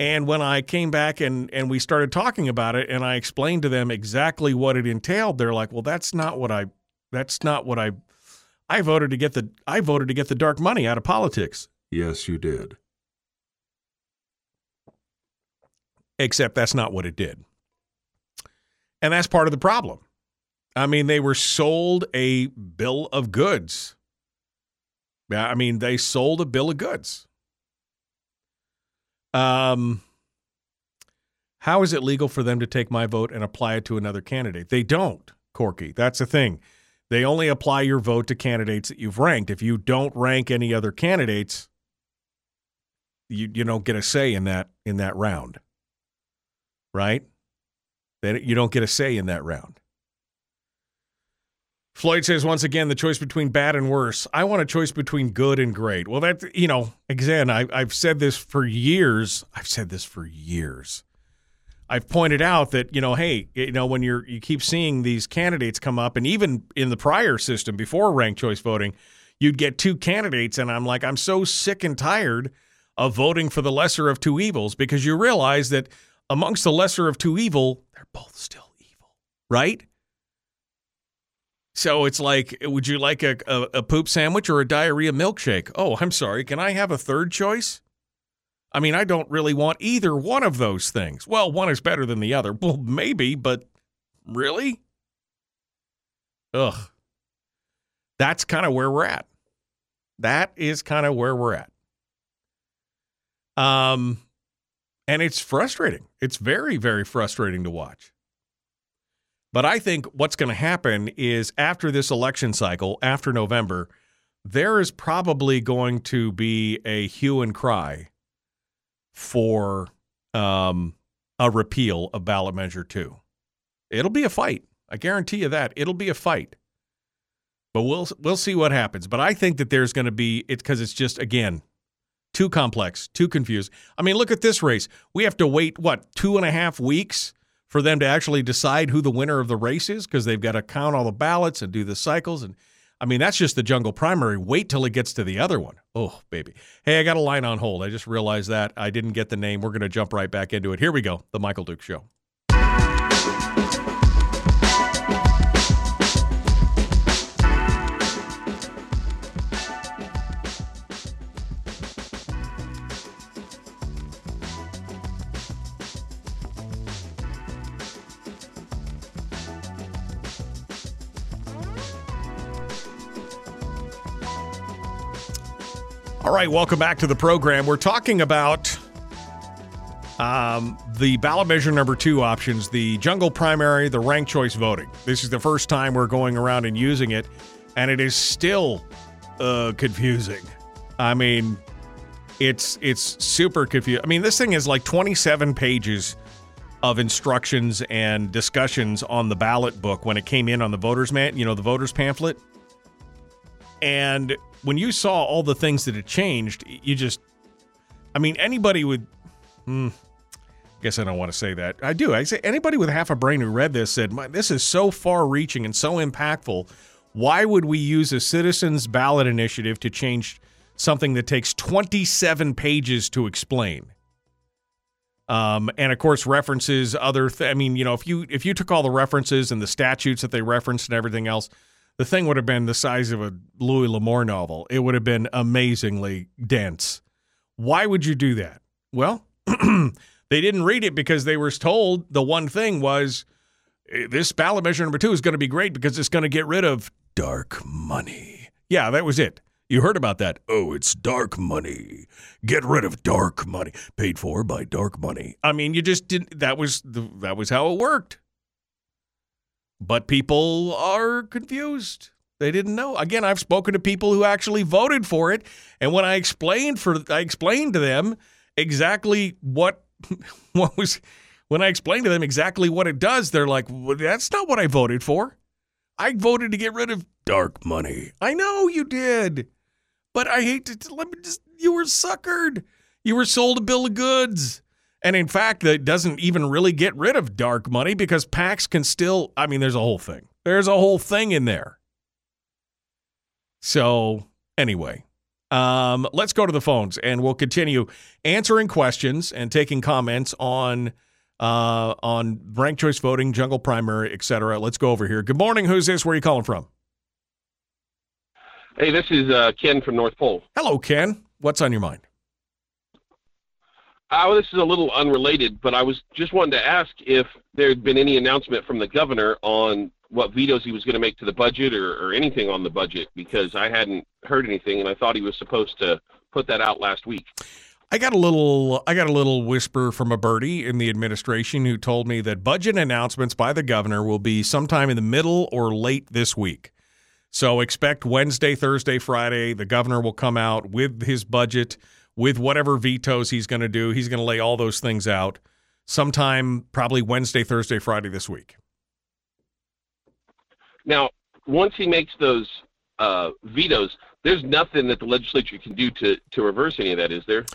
and when I came back and and we started talking about it, and I explained to them exactly what it entailed, they're like, "Well, that's not what I that's not what I I voted to get the I voted to get the dark money out of politics." Yes, you did. Except that's not what it did. And that's part of the problem. I mean, they were sold a bill of goods. I mean, they sold a bill of goods. Um, how is it legal for them to take my vote and apply it to another candidate? They don't, Corky. That's the thing. They only apply your vote to candidates that you've ranked. If you don't rank any other candidates, you you don't get a say in that in that round. Right? Then you don't get a say in that round. Floyd says once again the choice between bad and worse. I want a choice between good and great. Well, that you know, again, I, I've said this for years. I've said this for years. I've pointed out that you know, hey, you know, when you're you keep seeing these candidates come up, and even in the prior system before ranked choice voting, you'd get two candidates, and I'm like, I'm so sick and tired of voting for the lesser of two evils because you realize that amongst the lesser of two evil, they're both still evil, right? So it's like, would you like a, a, a, poop sandwich or a diarrhea milkshake? Oh, I'm sorry. Can I have a third choice? I mean, I don't really want either one of those things. Well, one is better than the other. Well, maybe, but really? Ugh. That's kind of where we're at. That is kind of where we're at. Um, and it's frustrating. It's very, very frustrating to watch. But I think what's going to happen is after this election cycle, after November, there is probably going to be a hue and cry for um, a repeal of ballot measure two. It'll be a fight. I guarantee you that it'll be a fight. But we'll we'll see what happens. But I think that there's going to be it's because it's just again too complex, too confused. I mean, look at this race. We have to wait what two and a half weeks for them to actually decide who the winner of the race is because they've got to count all the ballots and do the cycles. And I mean, that's just the jungle primary. Wait till it gets to the other one. Oh, baby. Hey, I got a line on hold. I just realized that. I didn't get the name. We're going to jump right back into it. Here we go The Michael Dukes Show. All right, welcome back to the program. We're talking about um, the ballot measure number two options, the jungle primary, the ranked choice voting. This is the first time we're going around and using it, and it is still uh, confusing. I mean, it's it's super confusing. I mean, this thing is like 27 pages of instructions and discussions on the ballot book when it came in on the voters man, you know, the voters pamphlet. And when you saw all the things that had changed, you just, I mean, anybody would, hmm, guess I don't want to say that. I do. I say anybody with half a brain who read this said, this is so far reaching and so impactful. Why would we use a citizens ballot initiative to change something that takes 27 pages to explain? Um, and of course, references other. Th- I mean, you know, if you if you took all the references and the statutes that they referenced and everything else, the thing would have been the size of a Louis L'Amour novel. It would have been amazingly dense. Why would you do that? Well, <clears throat> they didn't read it because they were told the one thing was eh, this ballot measure number two is going to be great because it's going to get rid of dark money. Yeah, that was it. You heard about that? Oh, it's dark money. Get rid of dark money. Paid for by dark money. I mean, you just didn't. That was the, that was how it worked. But people are confused. They didn't know. Again, I've spoken to people who actually voted for it, and when I explained for I explained to them exactly what <laughs> what was when I explained to them exactly what it does, they're like, well, "That's not what I voted for. I voted to get rid of dark money." I know you did, but I hate to let me just. You were suckered. You were sold a bill of goods. And in fact, that doesn't even really get rid of dark money because PACs can still. I mean, there's a whole thing. There's a whole thing in there. So anyway, um, let's go to the phones and we'll continue answering questions and taking comments on uh, on ranked choice voting, jungle primary, etc. Let's go over here. Good morning. Who's this? Where are you calling from? Hey, this is uh, Ken from North Pole. Hello, Ken. What's on your mind? Well, this is a little unrelated, but I was just wanting to ask if there had been any announcement from the governor on what vetoes he was going to make to the budget or, or anything on the budget because I hadn't heard anything, and I thought he was supposed to put that out last week. I got a little I got a little whisper from a birdie in the administration who told me that budget announcements by the governor will be sometime in the middle or late this week. So expect Wednesday, Thursday, Friday the governor will come out with his budget with whatever vetoes he's going to do. He's going to lay all those things out sometime probably Wednesday, Thursday, Friday this week. Now, once he makes those uh, vetoes, there's nothing that the legislature can do to, to reverse any of that, is there?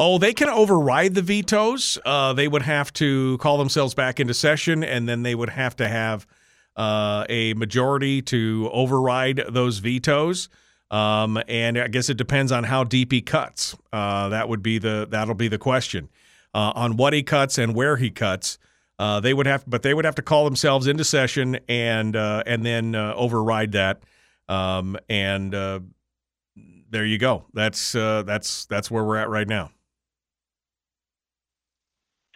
Oh, they can override the vetoes. Uh, they would have to call themselves back into session, and then they would have to have uh, a majority to override those vetoes. Um, and I guess it depends on how deep he cuts. Uh, that would be the that'll be the question uh, on what he cuts and where he cuts. Uh, they would have, but they would have to call themselves into session and uh, and then uh, override that. Um, and uh, there you go. That's that's that's where we're at right now.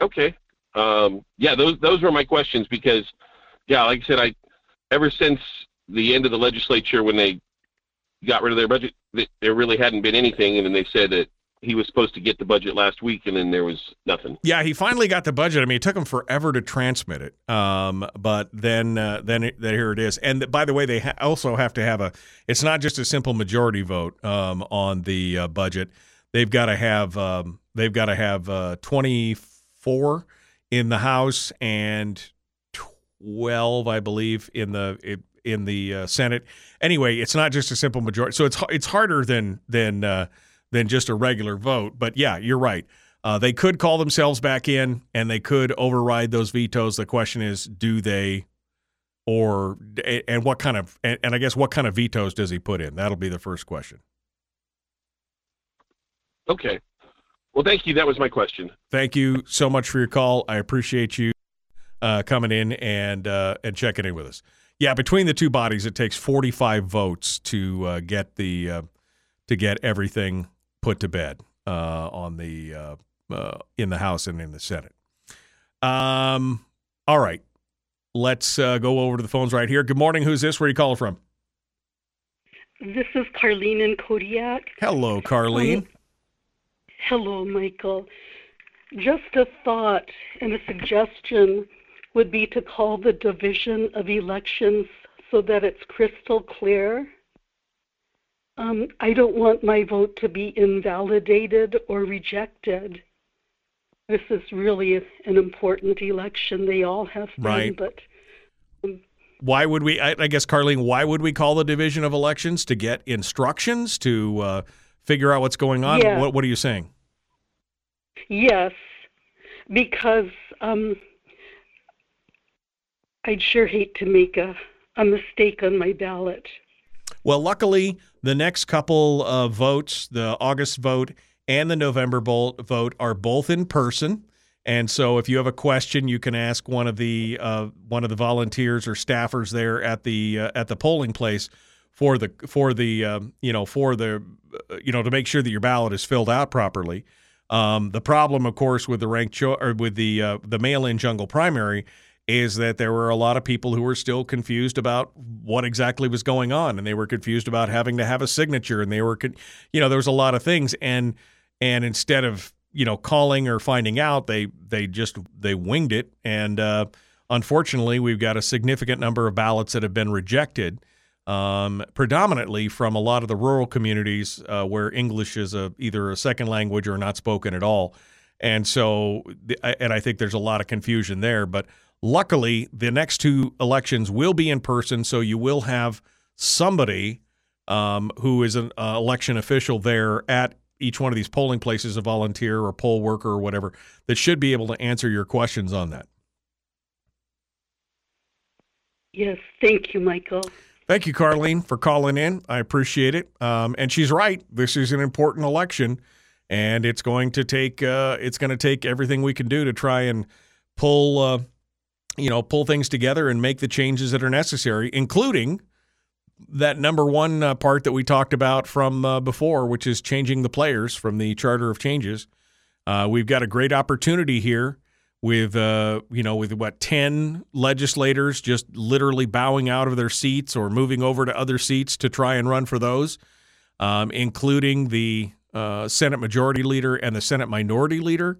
Okay. Um, yeah, those those were my questions because, yeah, like I said, I ever since the end of the legislature when they got rid of their budget, there really hadn't been anything, and then they said that he was supposed to get the budget last week, and then there was nothing. Yeah, he finally got the budget. I mean, it took him forever to transmit it, um, but then uh, then, it, then here it is. And by the way, they ha- also have to have a. It's not just a simple majority vote um, on the uh, budget. They've got to have um, they've got to have uh, twenty four in the House and twelve, I believe, in the in the uh, Senate. Anyway, it's not just a simple majority, so it's it's harder than than uh, than just a regular vote. But yeah, you're right. Uh, they could call themselves back in and they could override those vetoes. The question is, do they, or and what kind of and, and I guess what kind of vetoes does he put in? That'll be the first question. Okay. Well, thank you. That was my question. Thank you so much for your call. I appreciate you uh, coming in and uh, and checking in with us. Yeah, between the two bodies, it takes 45 votes to uh, get the uh, to get everything put to bed uh, on the uh, uh, in the House and in the Senate. Um, all right, let's uh, go over to the phones right here. Good morning. Who's this? Where are you calling from? This is Carlene in Kodiak. Hello, Carlene. Um, hello, Michael. Just a thought and a suggestion would be to call the division of elections so that it's crystal clear um, I don't want my vote to be invalidated or rejected. This is really an important election. They all have been, right. but. Um, why would we? I, I, guess, Carlene, why would we call the division of elections to get instructions to uh, figure out what's going on? Yeah. What, what are you saying? Yes, because um, I'd sure hate to make a, a mistake on my ballot. Well, luckily, the next couple of votes, the August vote and the November vote, are both in person. And so, if you have a question, you can ask one of the uh, one of the volunteers or staffers there at the uh, at the polling place for the for the um, you know for the uh, you know to make sure that your ballot is filled out properly. Um, the problem, of course, with the ranked cho- or with the uh, the mail-in jungle primary is that there were a lot of people who were still confused about what exactly was going on, and they were confused about having to have a signature, and they were, you know, there was a lot of things, and and instead of you know calling or finding out, they they just they winged it, and uh, unfortunately, we've got a significant number of ballots that have been rejected. Um, predominantly from a lot of the rural communities uh, where English is a, either a second language or not spoken at all. And so, and I think there's a lot of confusion there. But Luckily, the next two elections will be in person, so you will have somebody um, who is an uh, election official there at each one of these polling places, a volunteer or poll worker or whatever, that should be able to answer your questions on that. Yes, thank you, Michael. Thank you, Carlene, for calling in. I appreciate it. Um, and she's right. This is an important election, and it's going to take uh, it's going to take everything we can do to try and pull uh, you know, pull things together and make the changes that are necessary, including that number one uh, part that we talked about from uh, before, which is changing the players from the Charter of Changes. Uh, we've got a great opportunity here with, uh, you know, with what, 10 legislators just literally bowing out of their seats or moving over to other seats to try and run for those, um, including the uh, Senate Majority Leader and the Senate Minority Leader.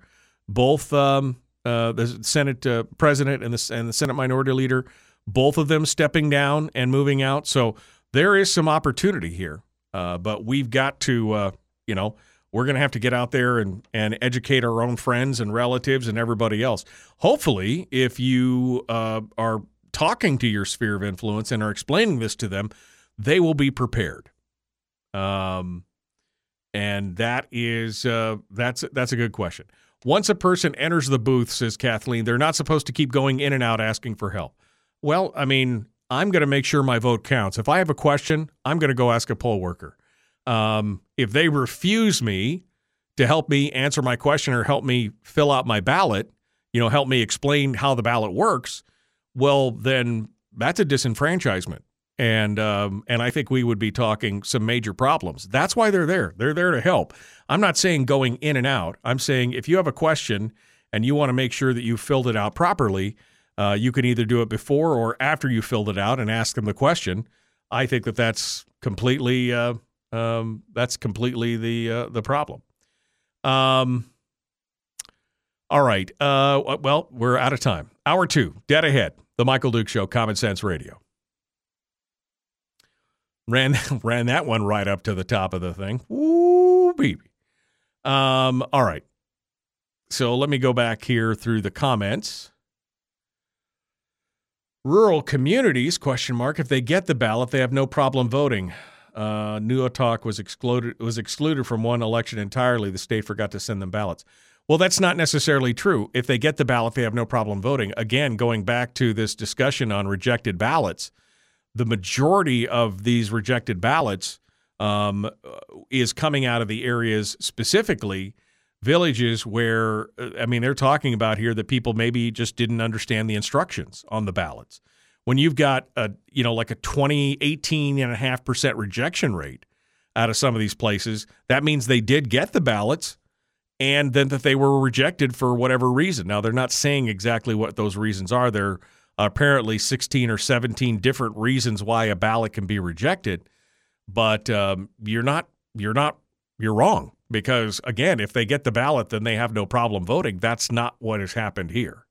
Both um, uh, the Senate uh, president and the, and the Senate minority leader, both of them stepping down and moving out. So there is some opportunity here, uh, but we've got to, uh, you know, we're going to have to get out there and, and educate our own friends and relatives and everybody else. Hopefully, if you uh, are talking to your sphere of influence and are explaining this to them, they will be prepared. Um, and that is that's that's a good question. Once a person enters the booth, says Kathleen, they're not supposed to keep going in and out asking for help. Well, I mean, I'm going to make sure my vote counts. If I have a question, I'm going to go ask a poll worker. Um, if they refuse me to help me answer my question or help me fill out my ballot, you know, help me explain how the ballot works, well, then that's a disenfranchisement and um, and I think we would be talking some major problems. That's why they're there. They're there to help. I'm not saying going in and out. I'm saying if you have a question and you want to make sure that you filled it out properly, uh, you can either do it before or after you filled it out and ask them the question. I think that that's completely uh, um, that's completely the uh, the problem. Um, all right. Uh, well, we're out of time. Hour two, dead ahead. The Michael Dukes Show, Common Sense Radio. Ran <laughs> ran that one right up to the top of the thing. Ooh, baby. Um, all right. So let me go back here through the comments. Rural communities, question mark, if they get the ballot, they have no problem voting. Uh, Talk was excluded was excluded from one election entirely. The state forgot to send them ballots. Well, that's not necessarily true. If they get the ballot, they have no problem voting. Again, going back to this discussion on rejected ballots, the majority of these rejected ballots um, is coming out of the areas specifically villages where I mean they're talking about here that people maybe just didn't understand the instructions on the ballots. When you've got a you know like a 20 18 and a half percent rejection rate out of some of these places, that means they did get the ballots and then that they were rejected for whatever reason. Now they're not saying exactly what those reasons are. They're apparently 16 or 17 different reasons why a ballot can be rejected. But um, you're not you're not you're wrong because again, if they get the ballot, then they have no problem voting. That's not what has happened here.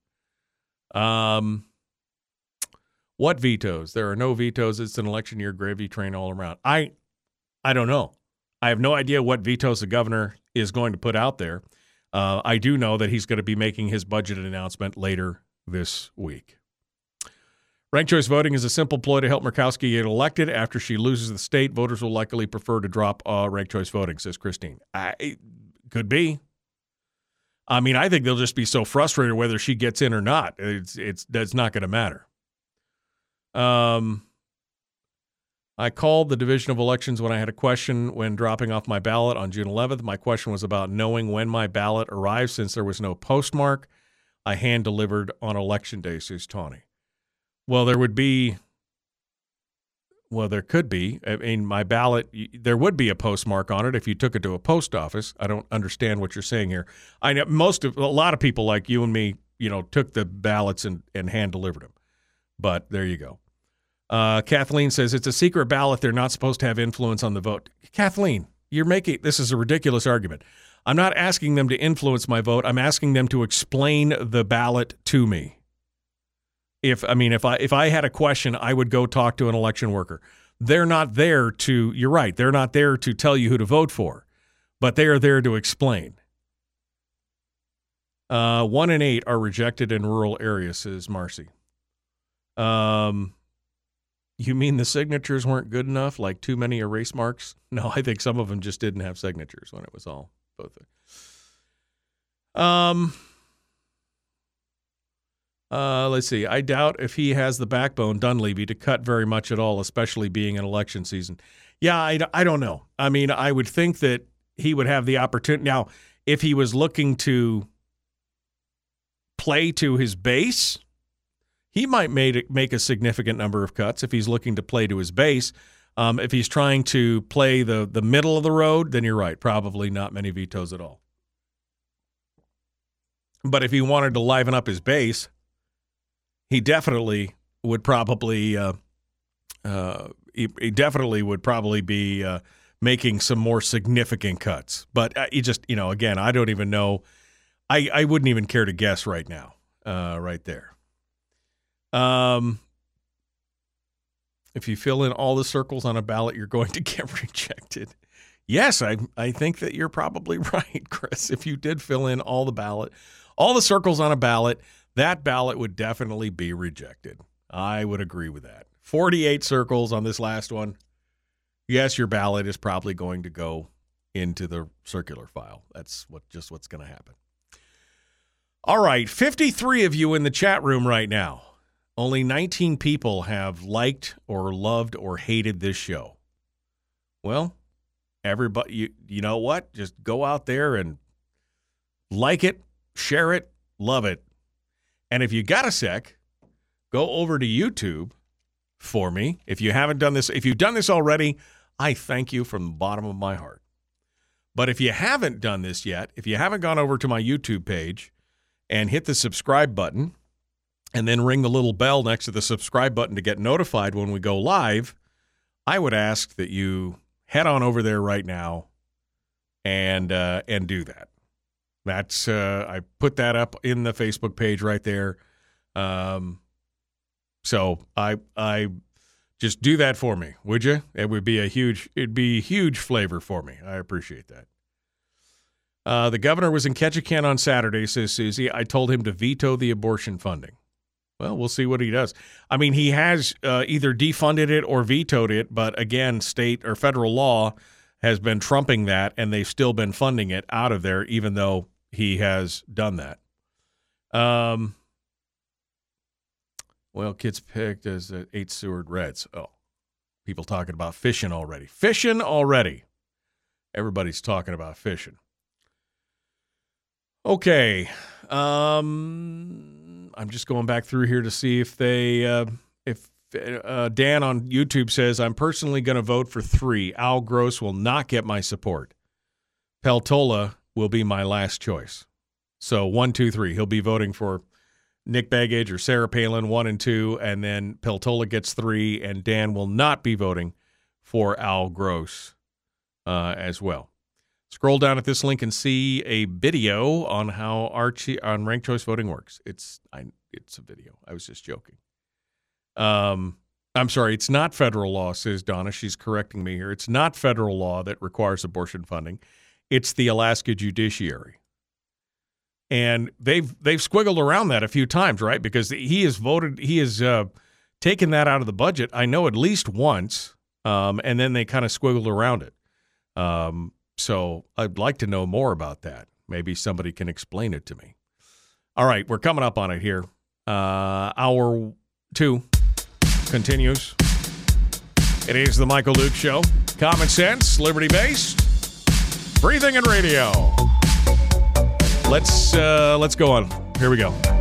Um, what vetoes? There are no vetoes. It's an election year gravy train all around. I I don't know. I have no idea what vetoes the governor is going to put out there. Uh, I do know that he's going to be making his budget announcement later this week. Ranked choice voting is a simple ploy to help Murkowski get elected. After she loses the state, voters will likely prefer to drop uh, ranked choice voting, says Christine. I, could be. I mean, I think they'll just be so frustrated whether she gets in or not. It's it's that's not going to matter. Um, I called the Division of Elections when I had a question when dropping off my ballot on June 11th. My question was about knowing when my ballot arrived since there was no postmark. I hand delivered on election day, says Tawny. Well, there would be. Well, there could be. I mean, my ballot, there would be a postmark on it if you took it to a post office. I don't understand what you're saying here. I know most of a lot of people like you and me, you know, took the ballots and, and hand delivered them. But there you go. Uh, Kathleen says it's a secret ballot. They're not supposed to have influence on the vote. Kathleen, you're making this is a ridiculous argument. I'm not asking them to influence my vote. I'm asking them to explain the ballot to me. If I mean if I if I had a question, I would go talk to an election worker. They're not there to you're right. They're not there to tell you who to vote for, but they are there to explain. Uh, one in eight are rejected in rural areas, says Marcy. Um, you mean the signatures weren't good enough, like too many erase marks? <laughs> No, I think some of them just didn't have signatures when it was all both. Um, uh, let's see. I doubt if he has the backbone, Dunleavy, to cut very much at all, especially being in election season. Yeah, I, I don't know. I mean, I would think that he would have the opportunity. Now, if he was looking to play to his base, he might make make a significant number of cuts if he's looking to play to his base. Um, if he's trying to play the the middle of the road, then you're right. Probably not many vetoes at all. But if he wanted to liven up his base, he definitely would probably uh, uh, he, he, definitely would probably be uh, making some more significant cuts. But uh, he just you know again, I don't even know. I I wouldn't even care to guess right now. Uh, right there. Um, if you fill in all the circles on a ballot, you're going to get <laughs> rejected. Yes, I I think that you're probably <laughs> right, Chris. If you did fill in all the ballot, all the circles on a ballot, that ballot would definitely be rejected. I would agree with that. 48 circles on this last one. Yes, your ballot is probably going to go into the circular file. That's what just what's going to happen. All right, 53 of you in the chat room right now. Only 19 people have liked or loved or hated this show. Well, everybody, you, you know what? Just go out there and like it, share it, love it. And if you got a sec, go over to YouTube for me. If you haven't done this, if you've done this already, I thank you from the bottom of my heart. But if you haven't done this yet, if you haven't gone over to my YouTube page and hit the subscribe button, and then ring the little bell next to the subscribe button to get notified when we go live, I would ask that you head on over there right now and uh, and do that. That's uh, I put that up in the Facebook page right there. Um, so I I just do that for me, would you? It would be a huge it'd be huge flavor for me. I appreciate that. Uh, the governor was in Ketchikan on Saturday, says Susie. I told him to veto the abortion funding. Well, we'll see what he does. I mean, he has uh, either defunded it or vetoed it, but again, state or federal law has been trumping that, and they've still been funding it out of there, even though he has done that. Um, well, kids picked as uh, eight Seward Reds. Oh, people talking about fishing already. Fishing already. Everybody's talking about fishing. Okay. Um, I'm just going back through here to see if they, uh, if uh, Dan on YouTube says, I'm personally going to vote for three. Al Gross will not get my support. Peltola will be my last choice. So one, two, three. He'll be voting for Nick Begich or Sarah Palin, one and two, and then Peltola gets three, and Dan will not be voting for Al Gross uh, as well. Scroll down at this link and see a video on how Archie on ranked choice voting works. It's I, it's a video. I was just joking. Um, I'm sorry, it's not federal law, says Donna. She's correcting me here. It's not federal law that requires abortion funding. It's the Alaska judiciary. And they've they've squiggled around that a few times, right? Because he has voted, he has uh, taken that out of the budget. I know at least once, um, and then they kind of squiggled around it. Um, so I'd like to know more about that. Maybe somebody can explain it to me. All right, we're coming up on it here. Uh, hour two continues. It is the Michael Dukes Show. Common sense, liberty based, breathing and radio. Let's uh, let's go on. Here we go.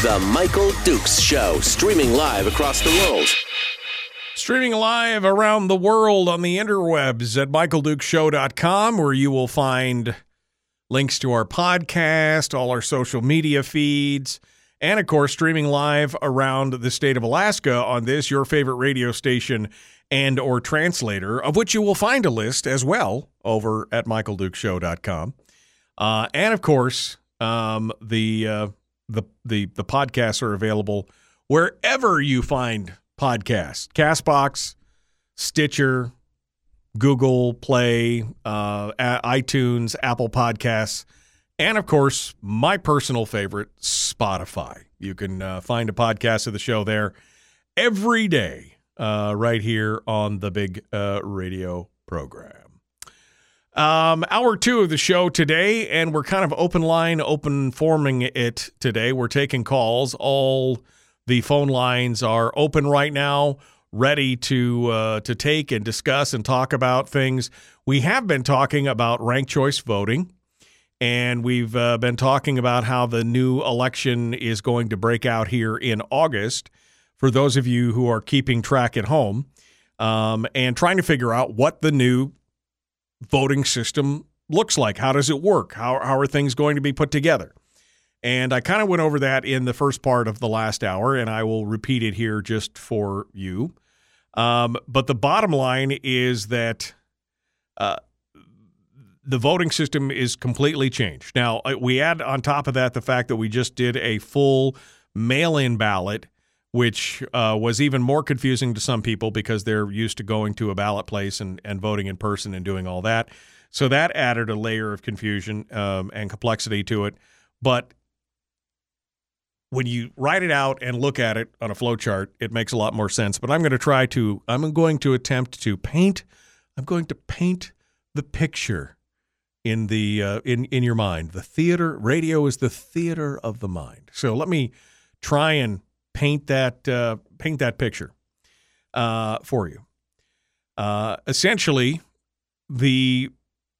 The Michael Dukes Show, streaming live across the world. Streaming live around the world on the interwebs at michaeldukeshow.com, where you will find links to our podcast, all our social media feeds, and of course, streaming live around the state of Alaska on this, your favorite radio station and or translator, of which you will find a list as well over at michaeldukeshow.com. Uh, and of course, um, the uh, the the the podcasts are available wherever you find podcasts: Castbox, Stitcher, Google Play, uh, iTunes, Apple Podcasts, and of course my personal favorite, Spotify. You can uh, find a podcast of the show there every day, uh, right here on the big uh, radio program. Um, hour two of the show today, and we're kind of open line, open forming it today. We're taking calls. All the phone lines are open right now, ready to uh, to take and discuss and talk about things. We have been talking about ranked choice voting, and we've uh, been talking about how the new election is going to break out here in August. For those of you who are keeping track at home, um, and trying to figure out what the new voting system looks like. How does it work? How, how are things going to be put together? And I kind of went over that in the first part of the last hour, and I will repeat it here just for you. Um, but the bottom line is that uh, the voting system is completely changed. Now, uh, we add on top of that the fact that we just did a full mail in ballot, which uh, was even more confusing to some people because they're used to going to a ballot place and, and voting in person and doing all that. So that added a layer of confusion um, and complexity to it. But when you write it out and look at it on a flow chart, it makes a lot more sense. But I'm going to try to, I'm going to attempt to paint, I'm going to paint the picture in the uh, in in your mind. The theater radio is the theater of the mind. So let me try and paint that uh, paint that picture uh, for you. Uh, essentially, the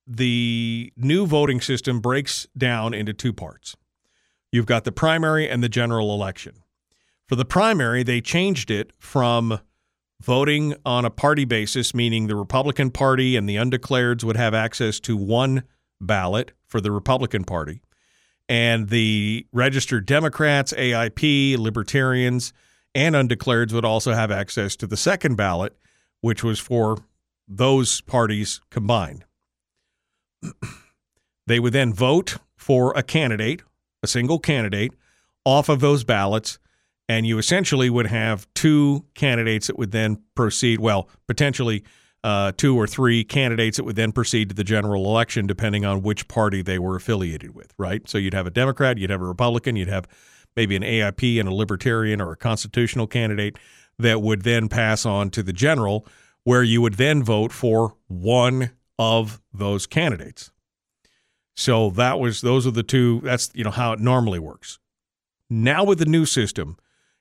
the new voting system breaks down into two parts. You've got the primary and the general election. For the primary, they changed it from voting on a party basis, meaning the Republican Party and the undeclareds would have access to one ballot for the Republican Party, and the registered Democrats, AIP, Libertarians, and undeclareds would also have access to the second ballot, which was for those parties combined. <clears throat> they would then vote for a candidate, a single candidate, off of those ballots, and you essentially would have two candidates that would then proceed, well, potentially uh, two or three candidates that would then proceed to the general election, depending on which party they were affiliated with, right? So you'd have a Democrat, you'd have a Republican, you'd have maybe an AIP and a Libertarian or a constitutional candidate that would then pass on to the general, where you would then vote for one of those candidates. So that was those are the two. That's you know how it normally works. Now with the new system,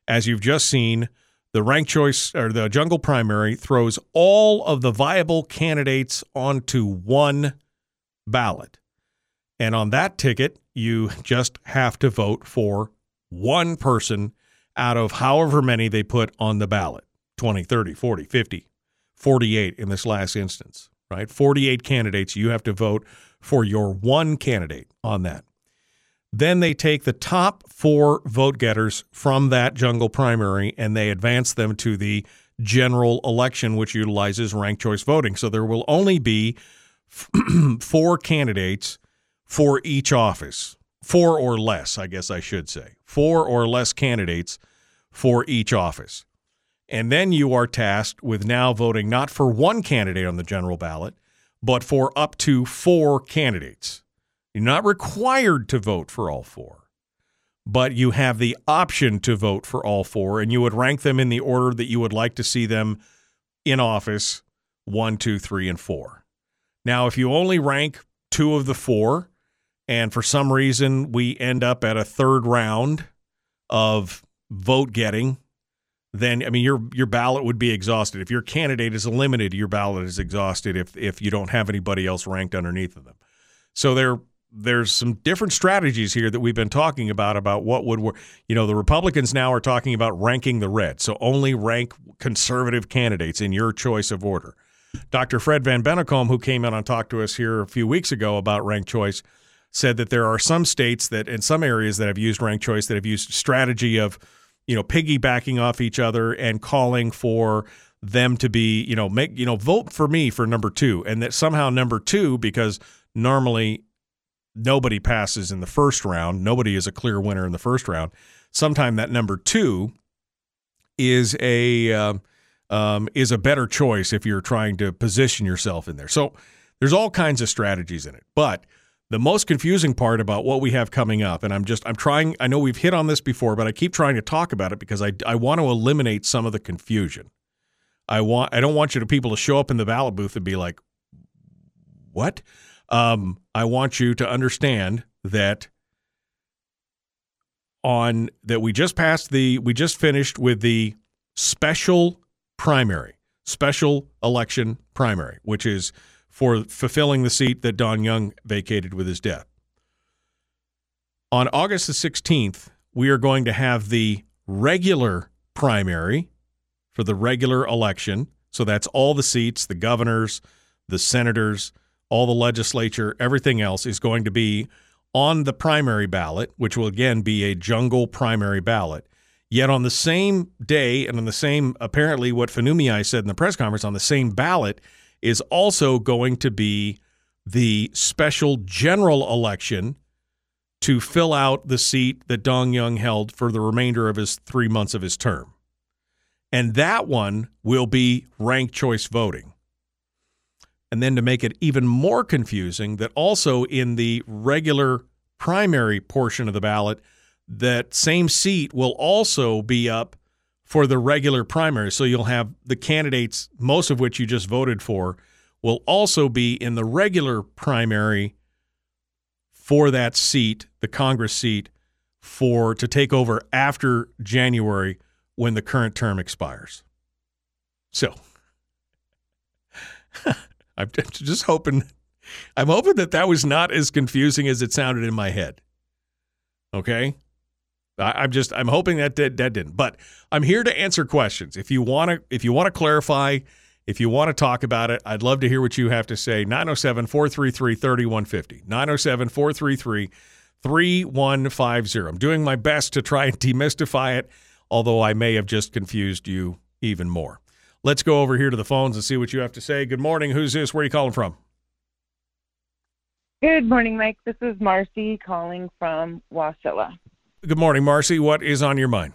as you've just seen, the ranked choice or the jungle primary throws all of the viable candidates onto one ballot. And on that ticket, you just have to vote for one person out of however many they put on the ballot 20, 30, 40, 50, 48 in this last instance, right? 48 candidates. You have to vote for your one candidate on that. Then they take the top four vote getters from that jungle primary and they advance them to the general election, which utilizes ranked choice voting. So there will only be <clears throat> four candidates for each office. Four or less, I guess I should say. Four or less candidates for each office. And then you are tasked with now voting not for one candidate on the general ballot, but for up to four candidates. You're not required to vote for all four, but you have the option to vote for all four, and you would rank them in the order that you would like to see them in office one, two, three, and four. Now, if you only rank two of the four, and for some reason we end up at a third round of vote getting, then I mean your your ballot would be exhausted. If your candidate is eliminated, your ballot is exhausted if if you don't have anybody else ranked underneath of them. So there there's some different strategies here that we've been talking about about what would work. You know, the Republicans now are talking about ranking the red. So only rank conservative candidates in your choice of order. Dr. Fred Van Bennekom, who came in and talked to us here a few weeks ago about ranked choice, said that there are some states that in some areas that have used ranked choice that have used strategy of, you know, piggybacking off each other and calling for them to be, you know, make, you know, vote for me for number two. And that somehow number two, because normally nobody passes in the first round, nobody is a clear winner in the first round. Sometime that number two is a uh, um, is a better choice if you're trying to position yourself in there. So there's all kinds of strategies in it, but the most confusing part about what we have coming up, and I'm just I'm trying. I know we've hit on this before, but I keep trying to talk about it because I I want to eliminate some of the confusion. I want I don't want you to people to show up in the ballot booth and be like, "What?" Um, I want you to understand that on that we just passed the we just finished with the special primary, special election primary, which is for fulfilling the seat that Don Young vacated with his death. On August the 16th, we are going to have the regular primary for the regular election. So that's all the seats, the governors, the senators, all the legislature, everything else is going to be on the primary ballot, which will again be a jungle primary ballot. Yet on the same day and on the same, apparently, what Fenumiai said in the press conference, on the same ballot is also going to be the special general election to fill out the seat that Don Young held for the remainder of his three months of his term. And that one will be ranked choice voting. And then to make it even more confusing, that also in the regular primary portion of the ballot, that same seat will also be up for the regular primary. So you'll have the candidates, most of which you just voted for, will also be in the regular primary for that seat, the Congress seat, for to take over after January when the current term expires. So <laughs> I'm <laughs> just hoping I'm hoping that that was not as confusing as it sounded in my head. Okay? I, am just I'm hoping that that, that didn't. But I'm here to answer questions. If you want to if you want to clarify, if you want to talk about it, I'd love to hear what you have to say. 907-433-3150. 907-433-3150. I'm doing my best to try and demystify it, although I may have just confused you even more. Let's go over here to the phones and see what you have to say. Good morning. Who's this? Where are you calling from? Good morning, Mike. This is Marcy calling from Wasilla. Good morning, Marcy. What is on your mind?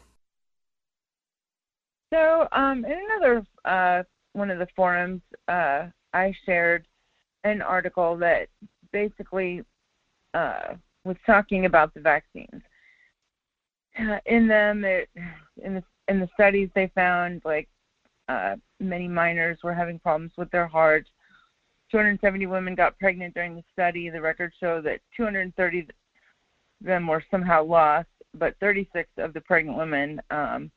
So, um, in another uh, one of the forums, uh, I shared an article that basically uh, was talking about the vaccines. Uh, in them, it, in the in the studies, they found like uh, many minors were having problems with their heart. 270 women got pregnant during the study. The records show that 230 of them were somehow lost, but 36 of the pregnant women, um,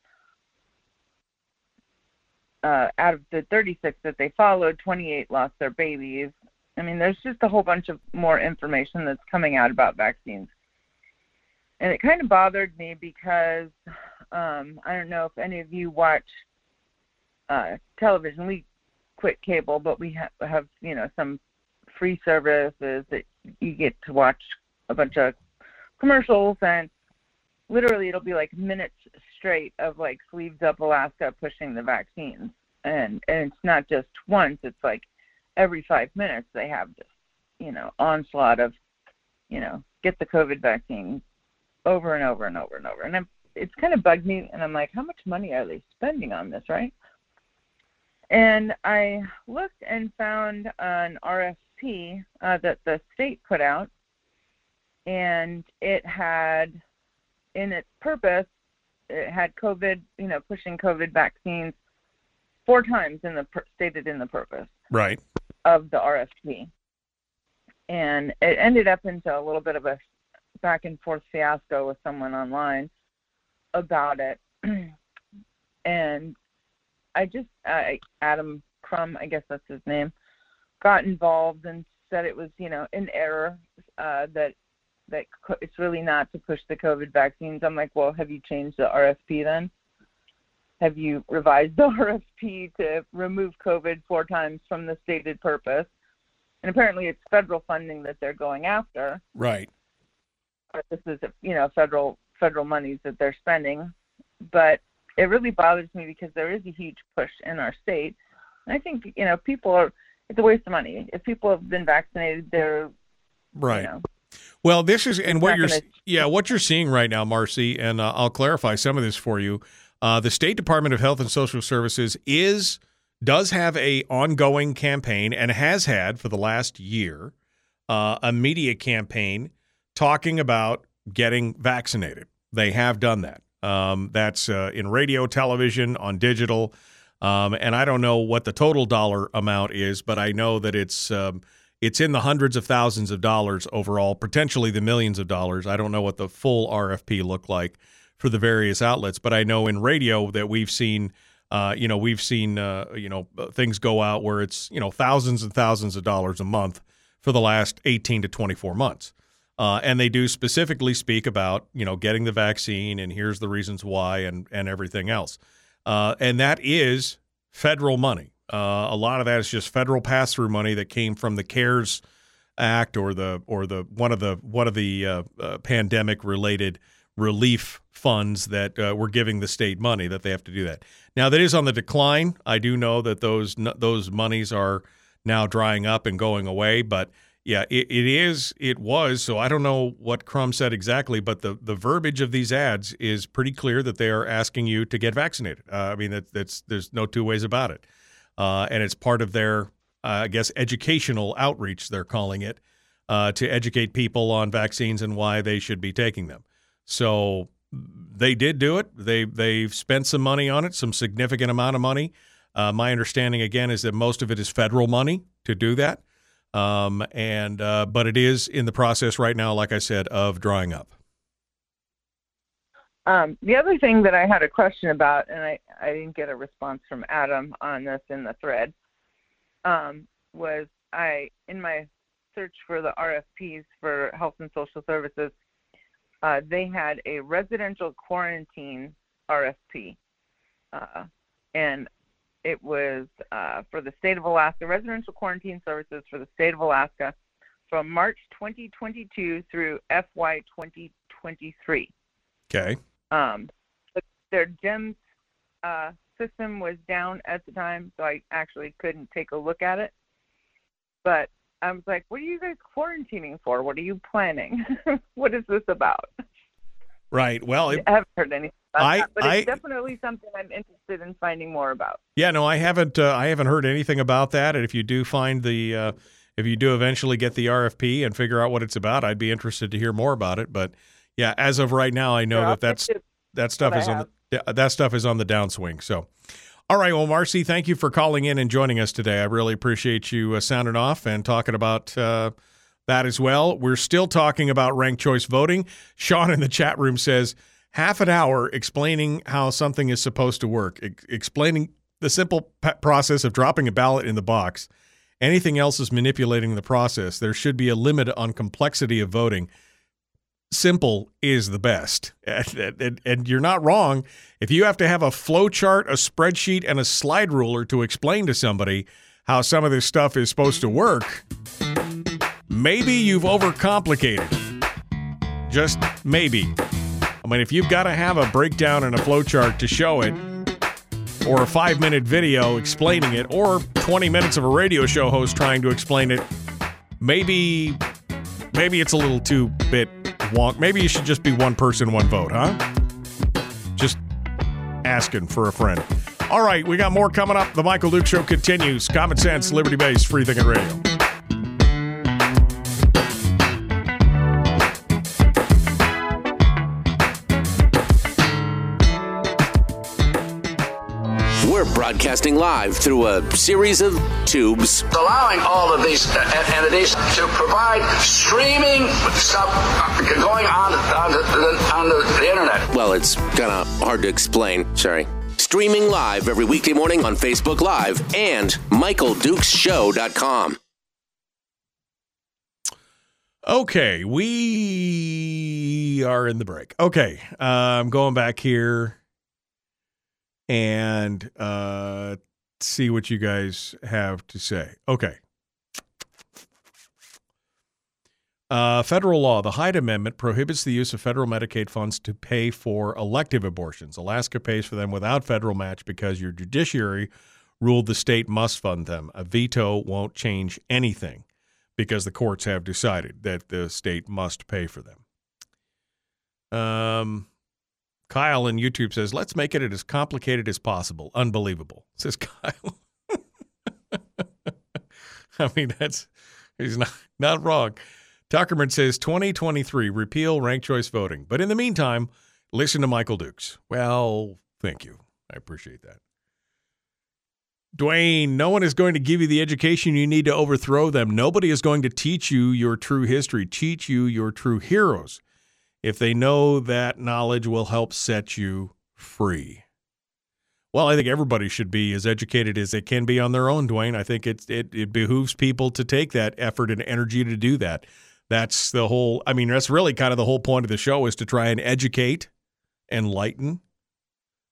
uh, out of the 36 that they followed, 28 lost their babies. I mean, there's just a whole bunch of more information that's coming out about vaccines. And it kind of bothered me because um, I don't know if any of you watch uh, television. We quit cable, but we ha- have you know some free services that you get to watch a bunch of commercials and literally it'll be like minutes straight of like sleeves up Alaska pushing the vaccines and and it's not just once it's like every five minutes they have this, you know, onslaught of, you know, get the COVID vaccine over and over and over and over. And I'm, it's kind of bugged me, and I'm like, how much money are they spending on this, right? And I looked and found an RFP uh, that the state put out, and it had in its purpose, it had COVID, you know, pushing COVID vaccines four times in the stated in the purpose right. of the RFP, and it ended up into a little bit of a back and forth fiasco with someone online about it, <clears throat> and I just I, Adam Crum, I guess that's his name, got involved and said it was you know an error uh, that that it's really not to push the COVID vaccines. I'm like, well, have you changed the RFP then? Have you revised the <laughs> RFP to remove COVID four times from the stated purpose? And apparently, it's federal funding that they're going after. Right. But this is, you know, federal federal monies that they're spending. But it really bothers me because there is a huge push in our state. And I think, you know, people are. It's a waste of money. If people have been vaccinated, they're right. You know, well, this is and what you're gonna... yeah what you're seeing right now, Marcy, and uh, I'll clarify some of this for you. Uh, the State Department of Health and Social Services is does have a ongoing campaign and has had for the last year uh, a media campaign talking about getting vaccinated. They have done that. Um, that's uh, in radio, television, on digital. Um, and I don't know what the total dollar amount is, but I know that it's um, it's in the hundreds of thousands of dollars overall, potentially the millions of dollars. I don't know what the full RFP looked like for the various outlets, but I know in radio that we've seen, uh, you know, we've seen, uh, you know, things go out where it's, you know, thousands and thousands of dollars a month for the last 18 to 24 months. Uh, and they do specifically speak about, you know, getting the vaccine and here's the reasons why and, and everything else. Uh, and that is federal money. Uh, a lot of that is just federal pass through money that came from the CARES Act or the or the one of the one of the uh, uh, pandemic related relief funds that uh, were giving the state money that they have to do that. Now that is on the decline. I do know that those those monies are now drying up and going away, but yeah, it, it is. It was. So I don't know what Crum said exactly, but the, the verbiage of these ads is pretty clear that they are asking you to get vaccinated. Uh, I mean, that, that's there's no two ways about it uh, and it's part of their, uh, I guess, educational outreach. They're calling it uh, to educate people on vaccines and why they should be taking them. So they did do it. They they've spent some money on it, some significant amount of money. Uh, my understanding again is that most of it is federal money to do that, um, and uh, but it is in the process right now, like I said, of drying up. Um, the other thing that I had a question about, and I, I didn't get a response from Adam on this in the thread, um, was I in my search for the RFPs for health and social services, uh, they had a residential quarantine RFP, uh, and it was uh, for the state of Alaska, residential quarantine services for the state of Alaska from March 2022 through FY 2023. Okay. Um, their GEMS uh, system was down at the time, so I actually couldn't take a look at it. But I was like, "What are you guys quarantining for? What are you planning? <laughs> what is this about?" Right. Well, it, I haven't heard anything. I, that, but I, it's definitely something I'm interested in finding more about. Yeah, no, I haven't. Uh, I haven't heard anything about that. And if you do find the, uh, if you do eventually get the RFP and figure out what it's about, I'd be interested to hear more about it. But yeah, as of right now, I know that that's that stuff is on the, that stuff is on the downswing. So, all right, well, Marcy, thank you for calling in and joining us today. I really appreciate you uh, sounding off and talking about uh, that as well. We're still talking about ranked choice voting. Sean in the chat room says half an hour explaining how something is supposed to work, e- explaining the simple p- process of dropping a ballot in the box. Anything else is manipulating the process. There should be a limit on complexity of voting simple is the best. <laughs> And, and, and, you're not wrong. If you have to have a flow chart, a spreadsheet, and a slide ruler to explain to somebody how some of this stuff is supposed to work, maybe you've overcomplicated. Just maybe. I mean, if you've got to have a breakdown and a flowchart to show it, or a five minute video explaining it, or 20 minutes of a radio show host trying to explain it, maybe maybe it's a little too bit wonk. Maybe you should just be one person, one vote, huh? Just asking for a friend. All right, we got more coming up. The Michael Duke Show continues. Common sense, liberty based, free thinking radio. We're broadcasting live through a series of tubes. allowing all of these uh, entities to provide streaming stuff uh, going on on the, on the, the internet. Well, it's kind of hard to explain. Sorry. Streaming live every weekday morning on Facebook Live and MichaelDukesShow.com. Okay, we are in the break. Okay, uh, I'm going back here and uh, see what you guys have to say. Okay. Uh, federal law. The Hyde Amendment prohibits the use of federal Medicaid funds to pay for elective abortions. Alaska pays for them without federal match because your judiciary ruled the state must fund them. A veto won't change anything because the courts have decided that the state must pay for them. Um, Kyle in YouTube says, let's make it as complicated as possible. Unbelievable, says <laughs> Kyle. I mean, that's he's not not wrong. Tuckerman says 2023 repeal ranked choice voting. But in the meantime, listen to Michael Dukes. Well, thank you. I appreciate that. Dwayne, no one is going to give you the education you need to overthrow them. Nobody is going to teach you your true history, teach you your true heroes if they know that knowledge will help set you free. Well, I think everybody should be as educated as they can be on their own, Dwayne. I think it, it, it behooves people to take that effort and energy to do that. That's the whole, I mean, that's really kind of the whole point of the show is to try and educate, enlighten,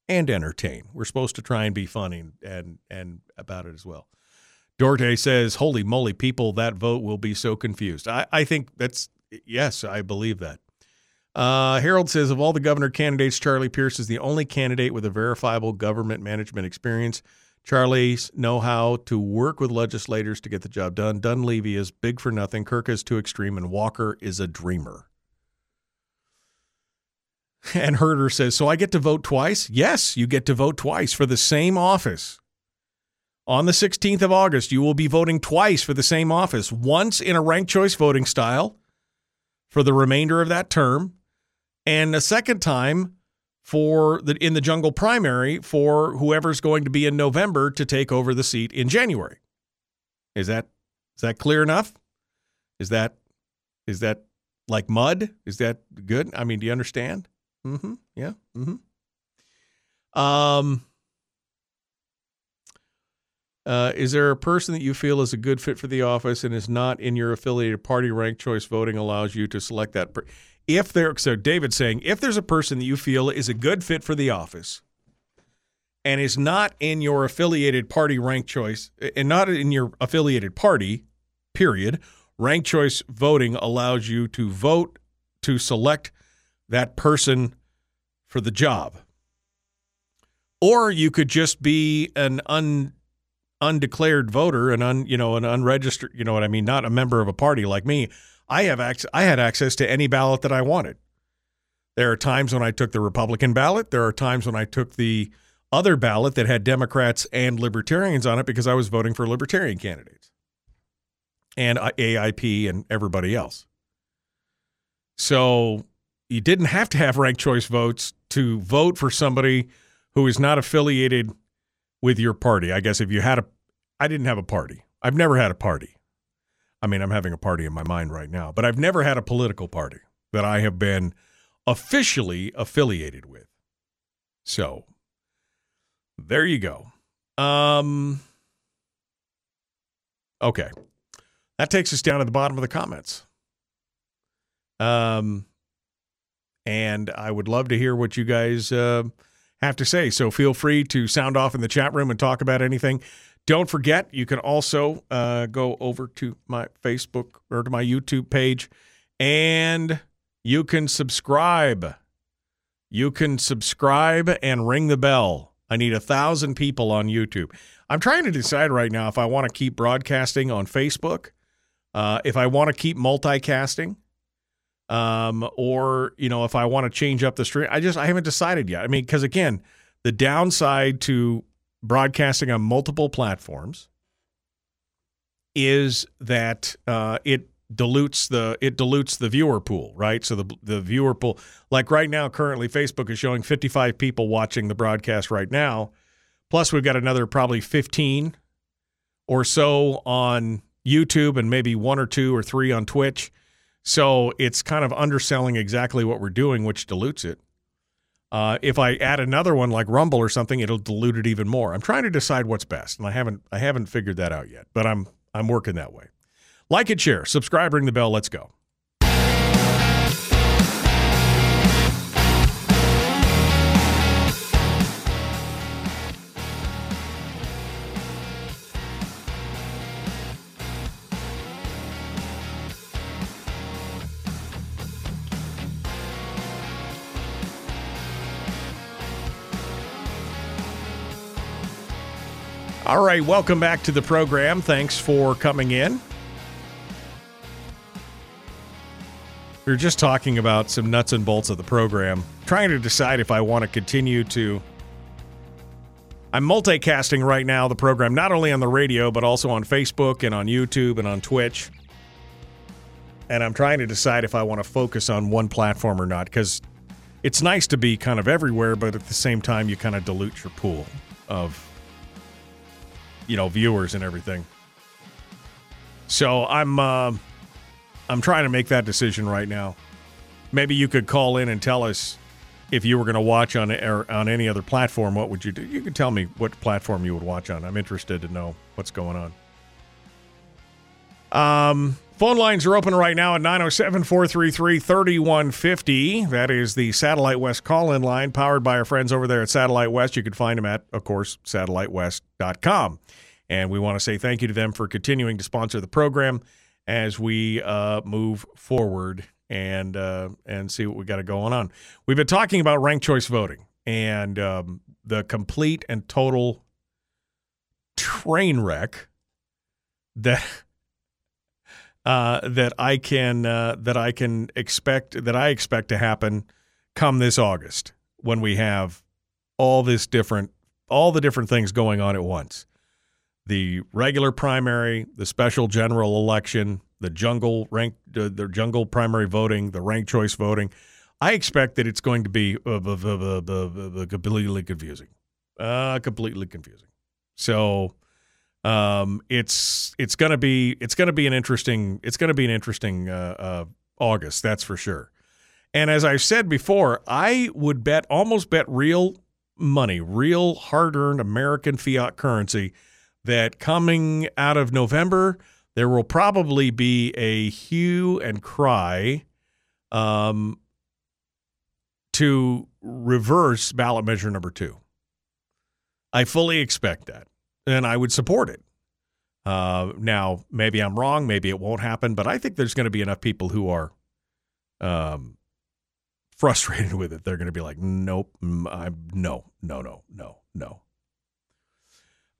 and entertain. We're supposed to try and be funny and, and about it as well. Dorte says, Holy moly, people, that vote will be so confused. I, I think that's, yes, I believe that. Uh, Harold says of all the governor candidates, Charlie Pierce is the only candidate with a verifiable government management experience. Charlie's know how to work with legislators to get the job done. Dunleavy is big for nothing. Kirk is too extreme, and Walker is a dreamer. <laughs> And Herder says, So I get to vote twice? Yes, you get to vote twice for the same office. On the 16th of August, you will be voting twice for the same office, once in a ranked choice voting style for the remainder of that term, and a second time for the in the jungle primary for whoever's going to be in November to take over the seat in January. Is that is that clear enough? Is that is that like mud? Is that good? I mean, do you understand? Mm-hmm. Yeah. Mm-hmm. Um uh, is there a person that you feel is a good fit for the office and is not in your affiliated party? Ranked choice voting allows you to select that. Per- if there, so David's saying, if there's a person that you feel is a good fit for the office and is not in your affiliated party rank choice eh, and not in your affiliated party, period, rank choice voting allows you to vote to select that person for the job. Or you could just be an un undeclared voter, an un, you know, an unregistered, you know what I mean, not a member of a party like me, I have access, I had access to any ballot that I wanted. There are times when I took the Republican ballot. There are times when I took the other ballot that had Democrats and Libertarians on it because I was voting for Libertarian candidates and AIP and everybody else. So you didn't have to have ranked choice votes to vote for somebody who is not affiliated with your party. I guess if you had a, I didn't have a party. I've never had a party. I mean, I'm having a party in my mind right now, but I've never had a political party that I have been officially affiliated with. So there you go. Um, okay. That takes us down to the bottom of the comments. Um, and I would love to hear what you guys uh, have to say. So feel free to sound off in the chat room and talk about anything. Don't forget, you can also uh, go over to my Facebook or to my YouTube page and you can subscribe. You can subscribe and ring the bell. I need a thousand people on YouTube. I'm trying to decide right now if I want to keep broadcasting on Facebook, uh, if I want to keep multicasting, um, or you know if I want to change up the stream. I just I haven't decided yet. I mean, because again, the downside to broadcasting on multiple platforms is that uh, it dilutes the it dilutes the viewer pool, right? So the the viewer pool, like right now, currently Facebook is showing 55 people watching the broadcast right now. Plus, we've got another probably 15 or so on YouTube, and maybe one or two or three on Twitch. So it's kind of underselling exactly what we're doing, which dilutes it. Uh, if I add another one like Rumble or something, it'll dilute it even more. I'm trying to decide what's best, and I haven't I haven't figured that out yet, but I'm I'm working that way. Like it, share, subscribe, ring the bell. Let's go. All right, welcome back to the program. Thanks for coming in. We were just talking about some nuts and bolts of the program, trying to decide if I want to continue to. I'm multicasting right now the program, not only on the radio, but also on Facebook and on YouTube and on Twitch. And I'm trying to decide if I want to focus on one platform or not, because it's nice to be kind of everywhere, but at the same time, you kind of dilute your pool of you know viewers and everything. So I'm uh, I'm trying to make that decision right now. Maybe you could call in and tell us if you were going to watch on on any other platform. What would you do? You could tell me what platform you would watch on. I'm interested to know what's going on. Um, phone lines are open right now at 907 433 3150. That is the Satellite West call in line powered by our friends over there at Satellite West. You can find them at, of course, satellitewest.com. And we want to say thank you to them for continuing to sponsor the program as we uh, move forward and uh, and see what we got going on. We've been talking about ranked choice voting and um, the complete and total train wreck that uh, that I can uh, that I can expect that I expect to happen come this August when we have all this different all the different things going on at once the regular primary, the special general election, the jungle rank, uh, the jungle primary voting, the ranked choice voting. I expect that it's going to be uh, completely confusing, uh, completely confusing. So um, it's it's to be it's to be an interesting it's to be an interesting uh, uh, August, that's for sure. And as I've said before, I would bet almost bet real money, real hard earned American fiat currency that coming out of November, there will probably be a hue and cry um, to reverse ballot measure number two. I fully expect that, and I would support it. Uh, now, maybe I'm wrong, maybe it won't happen, but I think there's going to be enough people who are um, frustrated <laughs> with it. They're going to be like, nope, I'm, no, no, no, no, no.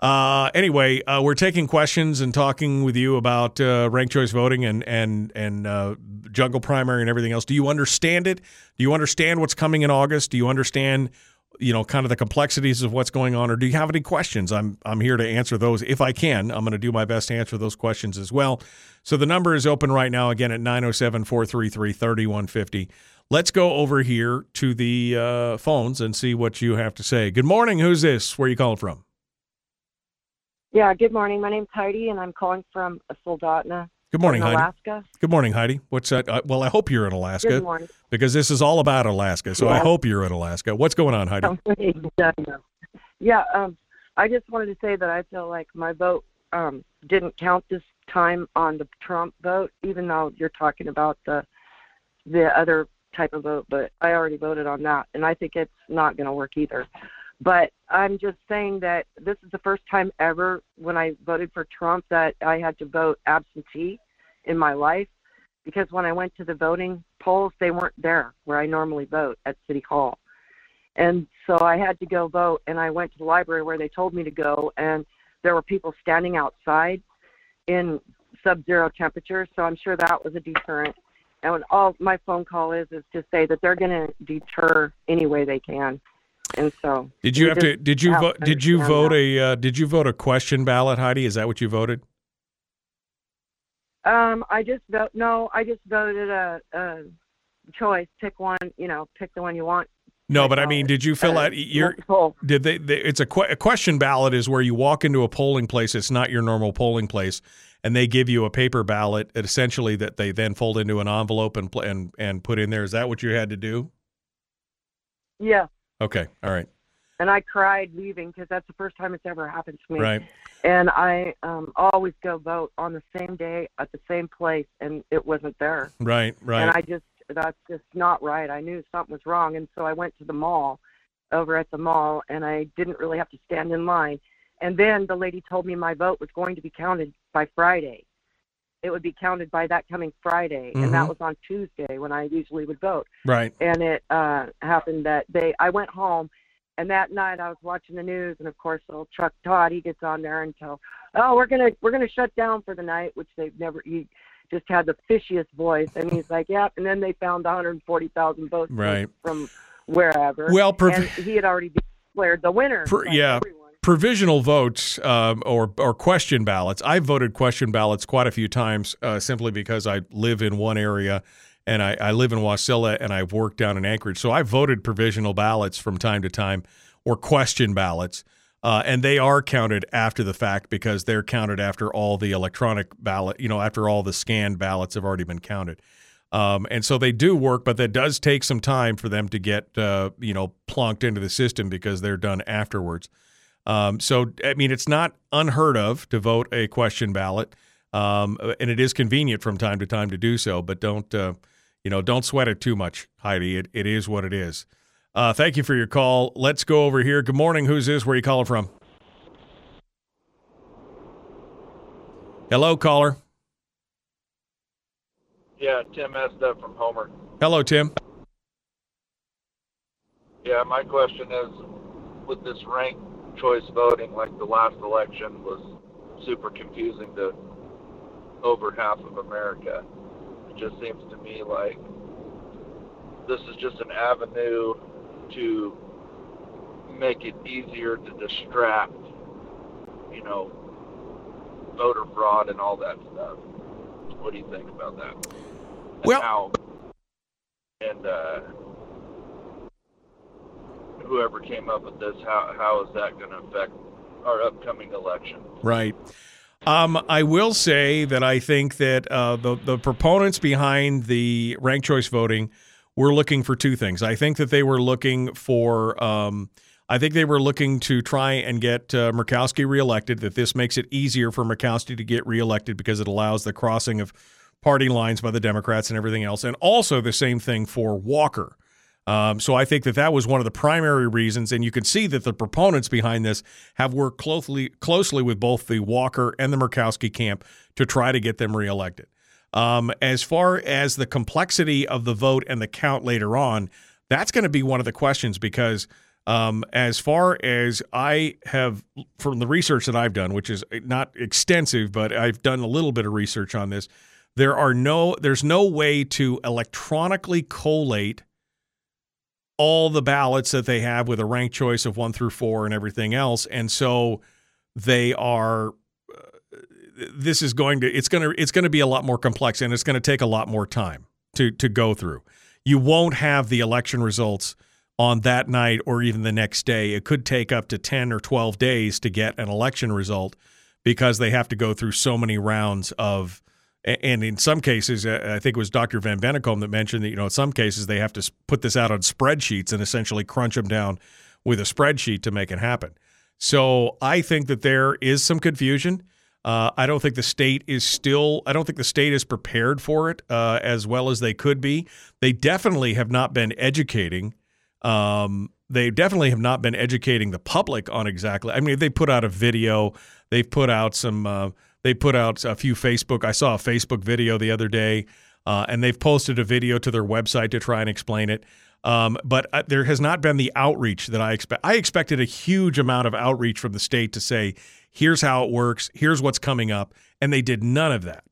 Uh, anyway, uh, we're taking questions and talking with you about uh, ranked choice voting and and and uh, jungle primary and everything else. Do you understand it? Do you understand what's coming in August? Do you understand, you know, kind of the complexities of what's going on, or do you have any questions? I'm I'm here to answer those if I can. I'm going to do my best to answer those questions as well. So the number is open right now again at 907 433 3150. Let's go over here to the uh, phones and see what you have to say. Good morning. Who's this? Where are you calling from? Yeah, good morning. My name's Heidi, and I'm calling from Soldotna. Good morning, Heidi. Alaska. Good morning, Heidi. What's that? Uh, well, I hope you're in Alaska. Good morning. Because this is all about Alaska, so yeah. I hope you're in Alaska. What's going on, Heidi? <laughs> yeah, um, I just wanted to say that I feel like my vote um, didn't count this time on the Trump vote, even though you're talking about the the other type of vote. But I already voted on that, and I think it's not going to work either. But I'm just saying that this is the first time ever when I voted for Trump that I had to vote absentee in my life because when I went to the voting polls, they weren't there where I normally vote at City Hall. And so I had to go vote, and I went to the library where they told me to go, and there were people standing outside in sub-zero temperatures. So I'm sure that was a deterrent. And all my phone call is is to say that they're going to deter any way they can. And so did you have to? Did you vote? Did you vote that. a? Uh, did you vote a question ballot, Heidi? Is that what you voted? Um, I just vote. No, I just voted a, a choice. Pick one. You know, pick the one you want. No, but I mean, did you fill uh, out your? multiple. Did they, they? It's a, que- a question ballot is where you walk into a polling place. It's not your normal polling place, and they give you a paper ballot, essentially that they then fold into an envelope and and and put in there. Is that what you had to do? Yeah, Okay, all right, and I cried leaving because that's the first time it's ever happened to me. right. And I um always go vote on the same day at the same place, and it wasn't there. Right, right. And I just that's just not right. I knew something was wrong, and so I went to the mall, over at the mall, and I didn't really have to stand in line. And then the lady told me my vote was going to be counted by Friday. It would be counted by that coming Friday, and that Mhm. was on Tuesday when I usually would vote. Right. And it uh happened that they. I went home, and that night I was watching the news, and of course, old Chuck Todd he gets on there and tell, "Oh, we're gonna we're gonna shut down for the night," which they've never. He just had the fishiest voice, and he's like, "Yep." And then they found 140,000 votes from- Right. from wherever. Well, prov- and he had already declared the winner. Yeah, everyone. provisional votes um, or or question ballots. I've voted question ballots quite a few times uh, simply because I live in one area and I, I live in Wasilla and I've worked down in Anchorage. So I've voted provisional ballots from time to time or question ballots. Uh, and they are counted after the fact because they're counted after all the electronic ballot, you know, after all the scanned ballots have already been counted. Um, and so they do work, but that does take some time for them to get, uh, you know, plunked into the system because they're done afterwards. Um, so, I mean, it's not unheard of to vote a question ballot, um, and it is convenient from time to time to do so. But don't, uh, you know, don't sweat it too much, Heidi. It, it is what it is. Uh, thank you for your call. Let's go over here. Good morning. Who's this? Where are you calling from? Hello, caller. Yeah, Tim Esda from Homer. Hello, Tim. Yeah, my question is with this ranked choice voting, like the last election was super confusing to over half of America. It just seems to me like this is just an avenue to make it easier to distract, you know, voter fraud and all that stuff. What do you think about that? And Well- how, and uh, whoever came up with this, how how is that going to affect our upcoming election? Right. Um, I will say that I think that uh, the the proponents behind the ranked choice voting were looking for two things. I think that they were looking for. Um, I think they were looking to try and get uh, Murkowski reelected. That this makes it easier for Murkowski to get reelected because it allows the crossing of party lines by the Democrats and everything else, and also the same thing for Walker. Um, so I think that that was one of the primary reasons, and you can see that the proponents behind this have worked closely closely with both the Walker and the Murkowski camp to try to get them reelected. Um, as far as the complexity of the vote and the count later on, that's going to be one of the questions because um, as far as I have from the research that I've done, which is not extensive, but I've done a little bit of research on this. There are no, there's no way to electronically collate all the ballots that they have with a ranked choice of one through four and everything else, and so they are. uh, This is going to it's going to it's going to be a lot more complex, and it's going to take a lot more time to to go through. You won't have the election results on that night or even the next day. It could take up to ten or twelve days to get an election result because they have to go through so many rounds of and in some cases, uh, I think it was Dr. Van Bennekom that mentioned that you know in some cases they have to put this out on spreadsheets and essentially crunch them down with a spreadsheet to make it happen. So I think that there is some confusion. Uh, I don't think the state is still. I don't think the state is prepared for it uh, as well as they could be. They definitely have not been educating. Um, they definitely have not been educating the public on exactly. I mean, they put out a video. They've put out some. Uh, they put out a few Facebook. I saw a Facebook video the other day, uh, and they've posted a video to their website to try and explain it. Um, but uh, there has not been the outreach that I expect. I expected a huge amount of outreach from the state to say, "Here's how it works. Here's what's coming up," and they did none of that.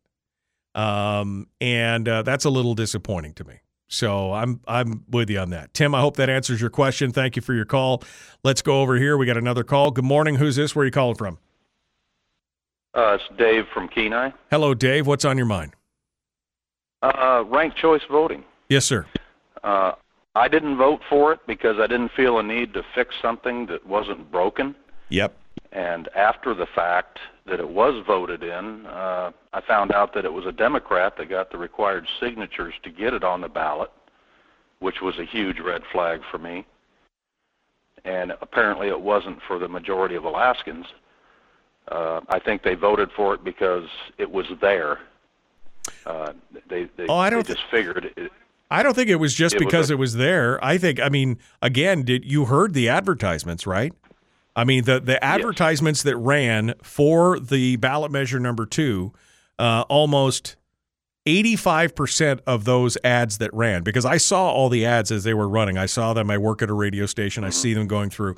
Um, and uh, that's a little disappointing to me. So I'm I'm with you on that. Tim, I hope that answers your question. Thank you for your call. Let's go over here. We got another call. Good morning. Who's this? Where are you calling from? Uh, it's Dave from Kenai. Hello, Dave. What's on your mind? Uh, ranked choice voting. Yes, sir. Uh, I didn't vote for it because I didn't feel a need to fix something that wasn't broken. Yep. And after the fact that it was voted in, uh, I found out that it was a Democrat that got the required signatures to get it on the ballot, which was a huge red flag for me. And apparently it wasn't for the majority of Alaskans. Uh, I think they voted for it because it was there. Uh, they they, Oh, I don't they just figured it, I don't think it was just It was because a- it was there. I think, I mean, again, did you heard the advertisements, right? I mean, the the advertisements that ran for the ballot measure number two, uh, almost eighty five percent of those ads that ran because I saw all the ads as they were running. I saw them. I work at a radio station. I see them going through.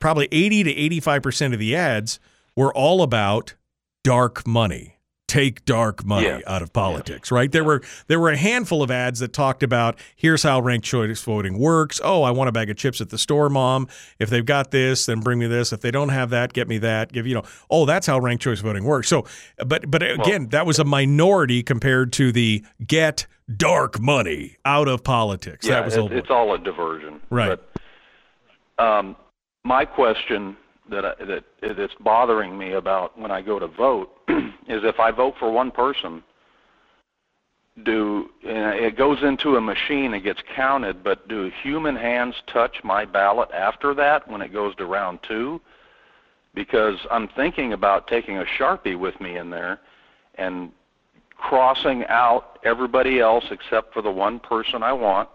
Probably eighty to eighty five percent of the ads were all about dark money. Take dark money Yeah. out of politics, right? There were there were a handful of ads that talked about here's how ranked choice voting works. Oh, I want a bag of chips at the store, mom. If they've got this, then bring me this. If they don't have that, get me that. Give you know. Oh, that's how ranked choice voting works. So, but but again, that was a minority compared to the get dark money out of politics. yeah, that was it, a it's all a diversion. right. But um, my question that I, that that's bothering me about when I go to vote <clears throat> is if I vote for one person, do and it goes into a machine, it gets counted, but do human hands touch my ballot after that when it goes to round two? Because I'm thinking about taking a sharpie with me in there and crossing out everybody else except for the one person I want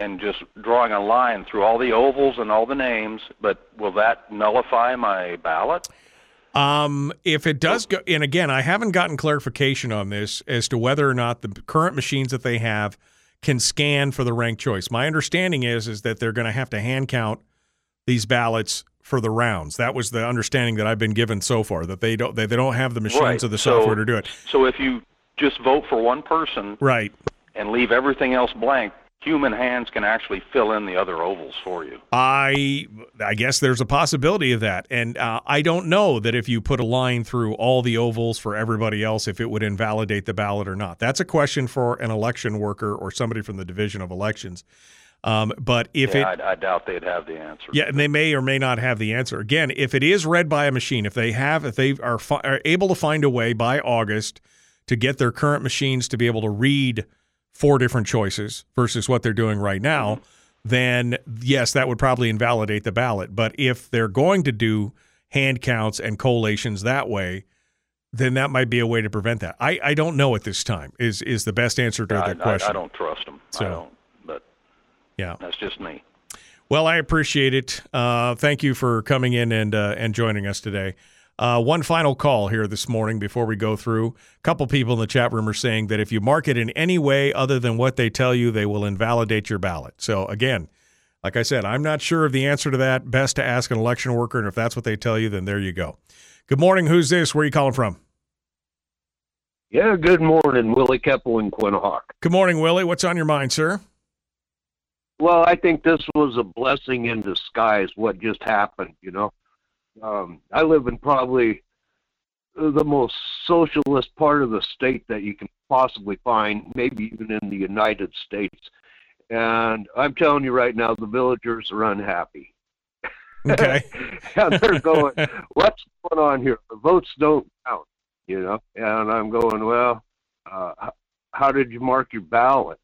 and just drawing a line through all the ovals and all the names, but will that nullify my ballot? Um, if it does go, and again, I haven't gotten clarification on this as to whether or not the current machines that they have can scan for the ranked choice. My understanding is is that they're going to have to hand count these ballots for the rounds. That was the understanding that I've been given so far. That they don't they, they don't have the machines Right. or the So- software to do it. So if you just vote for one person Right. and leave everything else blank, human hands can actually fill in the other ovals for you. I I guess there's a possibility of that, and uh, I don't know that if you put a line through all the ovals for everybody else, if it would invalidate the ballot or not. That's a question for an election worker or somebody from the Division of Elections. Um, but if yeah, it I, I doubt they'd have the answer. yeah, and they may or may not have the answer. Again, if it is read by a machine, if they have, if they are, fi- are able to find a way by August to get their current machines to be able to read four different choices versus what they're doing right now, then yes, that would probably invalidate the ballot. But if they're going to do hand counts and collations that way, then that might be a way to prevent that. I, I don't know at this time. Is is the best answer to I, that I- question? I, don't trust them. So- I don't. But yeah, that's just me. Well, I appreciate it. Uh, thank you for coming in and uh, and joining us today. Uh, one final call here this morning before we go through. A couple people in the chat room are saying that if you mark it in any way other than what they tell you, they will invalidate your ballot. So again, like I said, I'm not sure of the answer to that. Best to ask an election worker, and if that's what they tell you, then there you go. Good morning. Who's this? Where are you calling from? Yeah, good morning, Willie Keppel in Quinhagak. Good morning, Willie. What's on your mind, sir? Well, I think this was a blessing in disguise, what just happened, you know. Um, I live in probably the most socialist part of the state that you can possibly find, maybe even in the United States. And I'm telling you right now, the villagers are unhappy. Okay. <laughs> and they're going, <laughs> what's going on here? The votes don't count, you know. And I'm going, well, uh, how did you mark your ballot?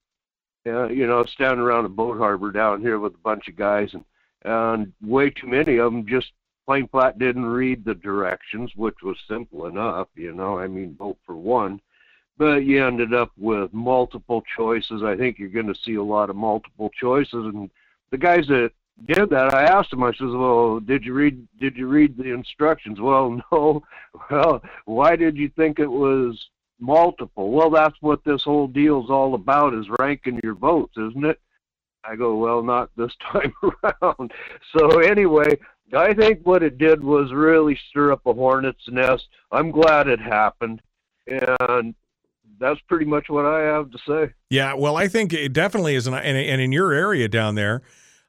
Uh, you know, standing around a boat harbor down here with a bunch of guys, and and way too many of them just plain flat didn't read the directions, which was simple enough, you know. I mean, vote for one, but you ended up with multiple choices. I think you're going to see a lot of multiple choices, and the guys that did that, I asked them. I says, "Well, did you read? Did you read the instructions?" Well, <laughs> no. Well, why did you think it was multiple? Well, that's what this whole deal's all about: is ranking your votes, isn't it? I go, well, not this <laughs> time around. So anyway, I think what it did was really stir up a hornet's nest. I'm glad it happened, and that's pretty much what I have to say. Yeah, well, I think it definitely is, and and in your area down there,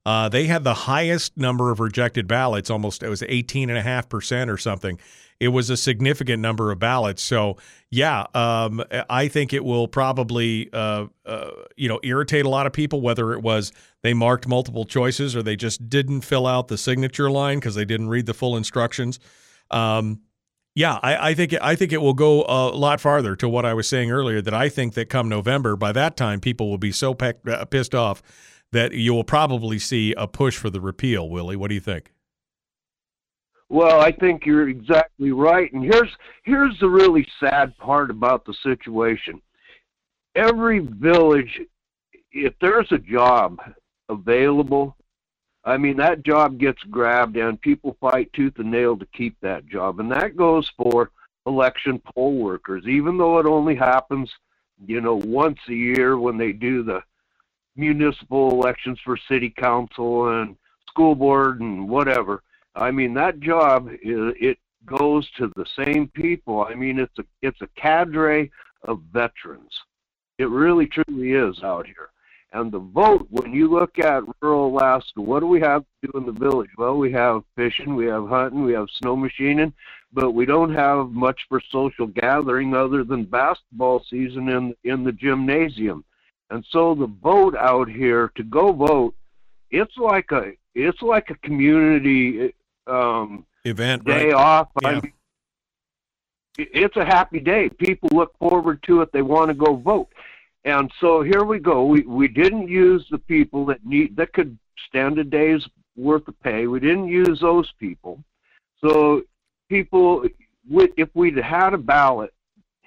uh, they had the highest number of rejected ballots. Almost it was eighteen and a half percent or something. It was a significant number of ballots. So yeah, um, I think it will probably uh, uh, you know irritate a lot of people. Whether it was they marked multiple choices or they just didn't fill out the signature line because they didn't read the full instructions. Um, yeah, I, I, think I think it will go a lot farther to what I was saying earlier. That I think that come November, by that time, people will be so pe- uh, pissed off that you will probably see a push for the repeal. Willie, what do you think? Well, I think you're exactly right. And here's here's the really sad part about the situation. Every village, if there's a job available, I mean, that job gets grabbed and people fight tooth and nail to keep that job. And that goes for election poll workers, even though it only happens, you know, once a year when they do the municipal elections for city council and school board and whatever. I mean, that job, it goes to the same people. I mean, it's a, it's a cadre of veterans. It really truly is out here. And the vote, when you look at rural Alaska, what do we have to do in the village? Well, we have fishing, we have hunting, we have snow machining, but we don't have much for social gathering other than basketball season in in the gymnasium. And so the vote out here to go vote, it's like a it's like a community um, event day right? off. Yeah. I mean, it's a happy day. People look forward to it. They want to go vote. And so here we go. We we didn't use the people that need that could stand a day's worth of pay. We didn't use those people. So people, if we'd had a ballot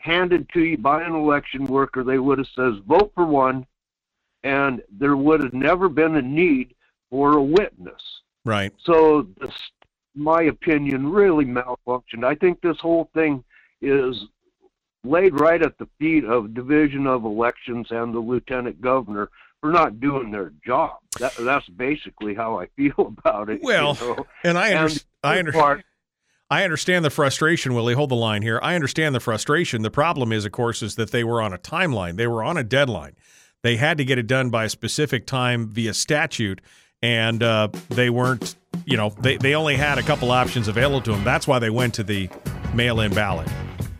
handed to you by an election worker, they would have says vote for one, and there would have never been a need for a witness. Right. So this, my opinion, really malfunctioned. I think this whole thing is laid right at the feet of Division of Elections and the Lieutenant Governor for not doing their job. That, that's basically how I <laughs> feel about it. Well, you know? and I under, And I the under, part- I understand the frustration, Willie. Hold the line here. I understand the frustration. The problem is, of course, is that they were on a timeline. They were on a deadline. They had to get it done by a specific time via statute, and uh, they weren't. You know, they they only had a couple options available to them. That's why they went to the mail-in ballot.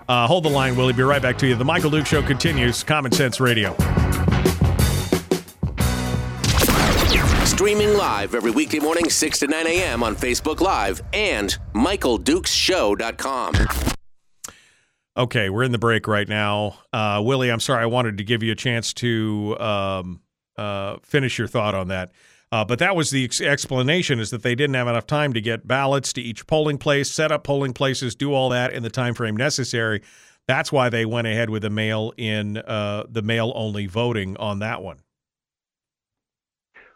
Uh, hold the line, Willie. Be right back to you. The Michael Dukes Show continues. Common Sense Radio. Streaming live every weekday morning, 6 to 9 a.m. on Facebook Live and MichaelDukesShow.com. Okay, we're in the break right now. Uh, Willie, I'm sorry, I wanted to give you a chance to um, uh, finish your thought on that. Uh, but that was the ex- explanation is that they didn't have enough time to get ballots to each polling place, set up polling places, do all that in the time frame necessary. That's why they went ahead with the mail in uh, the mail only voting on that one.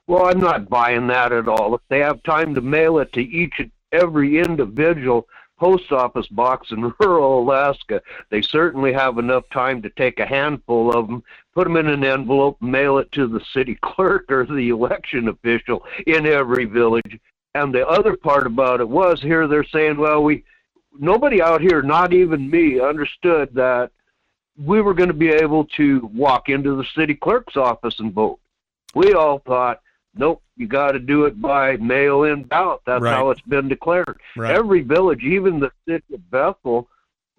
Well, I'm not buying that at all. If they have time to mail it to each and every individual post office box in <laughs> rural Alaska, they certainly have enough time to take a handful of them, put them in an envelope, mail it to the city <laughs> clerk or the election official in every village. And the other part about it was here they're saying, well, we nobody out here, not even me, understood that we were going to be able to walk into the city clerk's office and vote. We all thought, nope, you got to do it by mail-in ballot. That's Right. how it's been declared. Right. Every village, even the city of Bethel,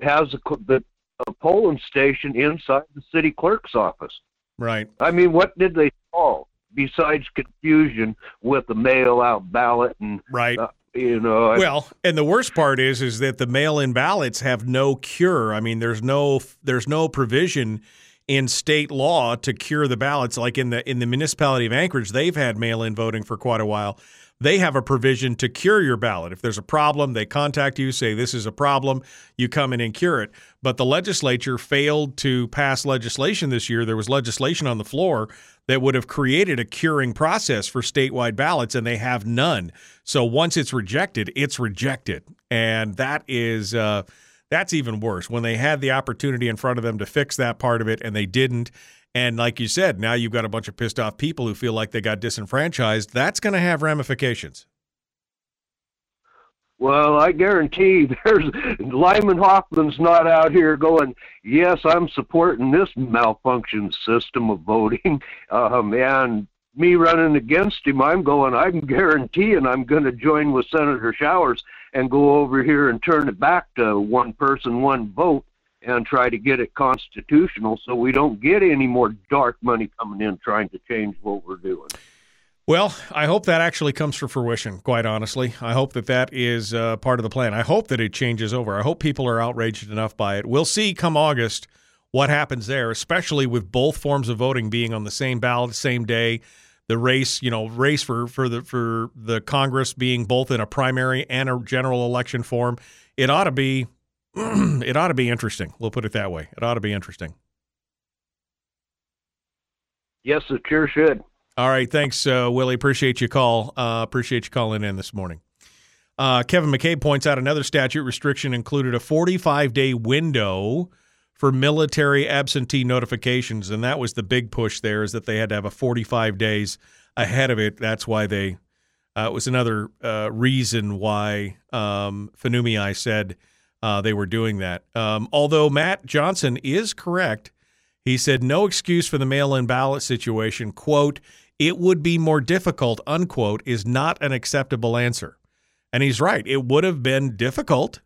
has a, the, a polling station inside the city clerk's office. Right. I mean, what did they solve besides confusion with the mail-out ballot and right? Uh, you know, I- Well, and the worst part is is that the mail-in ballots have no cure. I mean, there's no there's no provision in state law to cure the ballots. Like in the in the municipality of Anchorage, they've had mail-in voting for quite a while. They have a provision to cure your ballot. If there's a problem, they contact you, say this is a problem, you come in and cure it. But the legislature failed to pass legislation this year. There was legislation on the floor that would have created a curing process for statewide ballots, and they have none. So once it's rejected, it's rejected, and that is uh, that's even worse. When they had the opportunity in front of them to fix that part of it, and they didn't, And like you said, now you've got a bunch of pissed off people who feel like they got disenfranchised. That's going to have ramifications. Well, I guarantee <laughs> there's Lyman Hoffman's not out here going, yes, I'm supporting this malfunction system of voting. <laughs> Um, and me running against him, I'm going, I'm guaranteeing I'm going to join with Senator Showers and go over here and turn it back to one person, one vote and try to get it constitutional so we don't get any more dark money coming in trying to change what we're doing. Well, I hope that actually comes to fruition, quite honestly. I hope that that is uh, part of the plan. I hope that it changes over. I hope people are outraged enough by it. We'll see come August what happens there, especially with both forms of voting being on the same ballot, same day. The race, you know, race for, for the for the Congress being both in a primary and a general election form. It ought to be <clears throat> it ought to be interesting. We'll put it that way. It ought to be interesting. Yes, it sure should. All right. Thanks, uh, Willie. Appreciate you call. Uh, appreciate you calling in this morning. Uh, Kevin McCabe points out another statute restriction included a 45 day window for military absentee notifications, and that was the big push. There is that they had to have a 45 days ahead of it. That's why they. Uh, it was another uh, reason why um, I said uh, they were doing that. Um, although Matt Johnson is correct, he said no excuse for the mail-in ballot situation. "Quote: It would be more difficult." Unquote is not an acceptable answer, and he's right. It would have been difficult,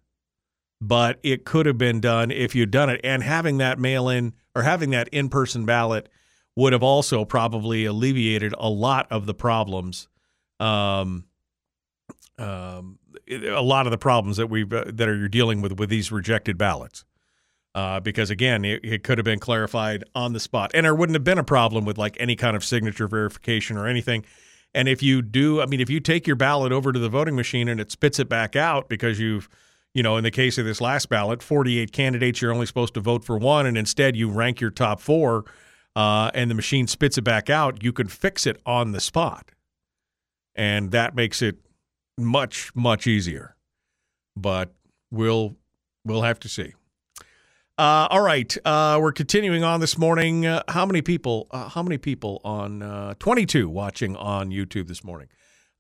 but it could have been done if you'd done it. And having that mail-in or having that in-person ballot would have also probably alleviated a lot of the problems. Um, um, a lot of the problems that we uh, that are you're dealing with with these rejected ballots. Uh, because again, it, it, could have been clarified on the spot, and there wouldn't have been a problem with like any kind of signature verification or anything. And if you do, I mean, if you take your ballot over to the voting machine and it spits it back out because you've, you know, in the case of this last ballot, 48 candidates, you're only supposed to vote for one, and instead you rank your top four, uh, and the machine spits it back out, you can fix it on the spot, and that makes it much much easier. But we'll we'll have to see. Uh, all right, uh, we're continuing on this morning. Uh, how many people? Uh, how many people on uh, 22 watching on YouTube this morning?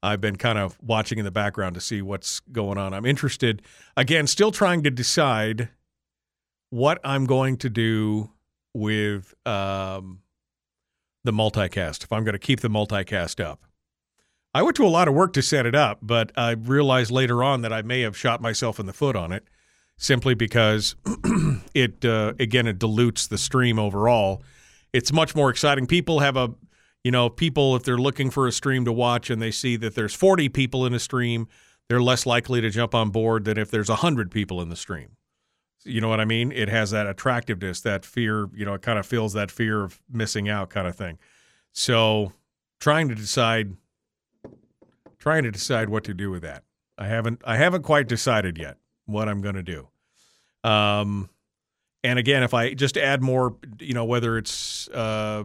I've been kind of watching in the background to see what's going on. I'm interested. Again, still trying to decide what I'm going to do with um, the multicast. If I'm going to keep the multicast up. I went to a lot of work to set it up, but I realized later on that I may have shot myself in the foot on it simply because <clears throat> it uh, again it dilutes the stream overall. It's much more exciting. People have a you know, people if they're looking for a stream to watch and they see that there's 40 people in a stream, they're less likely to jump on board than if there's 100 people in the stream. You know what I mean? It has that attractiveness, that fear, you know, it kind of feels that fear of missing out kind of thing. So, trying to decide trying to decide what to do with that. I haven't I haven't quite decided yet what I'm going to do. Um, and again, if I just add more, you know, whether it's uh,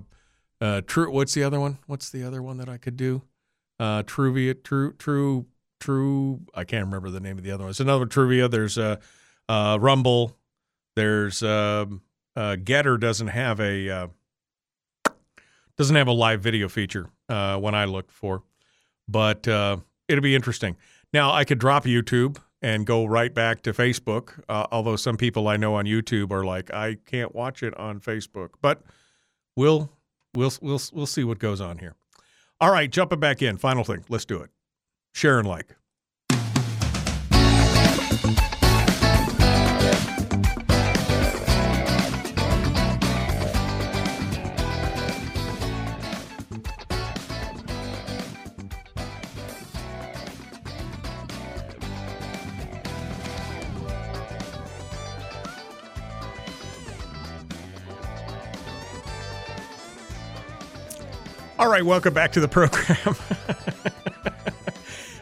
uh, true. What's the other one? What's the other one that I could do? Uh, Truvia, true, true, true. I can't remember the name of the other one. It's another Truvia. There's a uh, uh, Rumble. There's um, uh, Gettr doesn't have a uh, doesn't have a live video feature when I looked for but it'll be interesting. Now, I could drop YouTube and go right back to Facebook, although some people I know on YouTube are like, I can't watch it on Facebook. But we'll we'll we'll we'll see what goes on here. All right, jumping back in. Final thing. Let's do it. Share and like. All right, welcome back to the program. <laughs>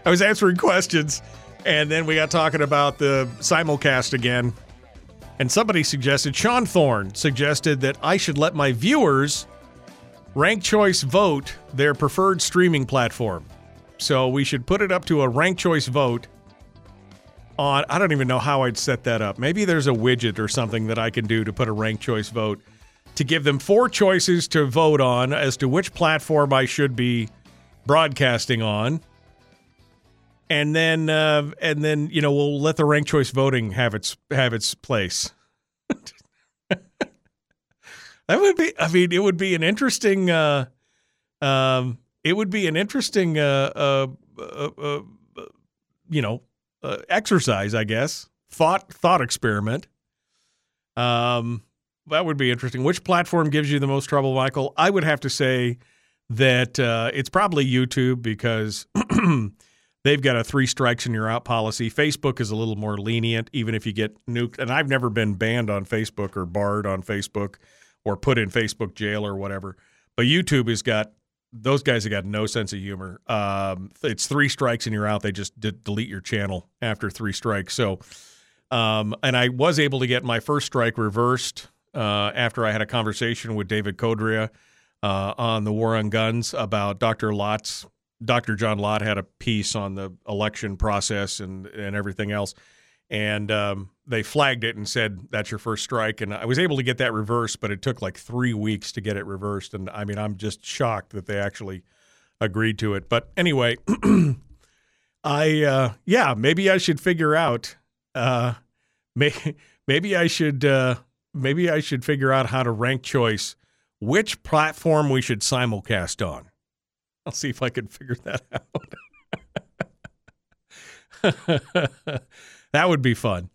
I was answering questions, and then we got talking about the simulcast again. And somebody suggested, Sean Thorne suggested that I should let my viewers rank choice vote their preferred streaming platform. So we should put it up to a rank choice vote on, I don't even know how I'd set that up. Maybe there's a widget or something that I can do to put a rank choice vote to give them four choices to vote on as to which platform I should be broadcasting on. And then, uh, and then, you know, we'll let the ranked choice voting have its have its place. <laughs> that would be. I mean, it would be an interesting. Uh, um, it would be an interesting, uh, uh, uh, uh you know, exercise, I guess. Thought thought experiment. Um, that would be interesting. Which platform gives you the most trouble, Michael? I would have to say that uh, it's probably YouTube because <clears throat> they've got a three strikes and you're out policy. Facebook is a little more lenient, even if you get nuked. And I've never been banned on Facebook or barred on Facebook or put in Facebook jail or whatever. But YouTube has got those guys have got no sense of humor. Um, it's three strikes and you're out. They just d- delete your channel after three strikes. So, um, and I was able to get my first strike reversed uh, after I had a conversation with David Codrea uh, on the war on guns about Dr. Lott's. Dr. John Lott had a piece on the election process and and everything else, and um, they flagged it and said that's your first strike. And I was able to get that reversed, but it took like three weeks to get it reversed. And I mean, I'm just shocked that they actually agreed to it. But anyway, <clears throat> I uh, yeah, maybe I should figure out. Uh, may, <laughs> maybe I should uh, maybe I should figure out how to rank choice which platform we should simulcast on. I'll see if I can figure that out. <laughs> that would be fun.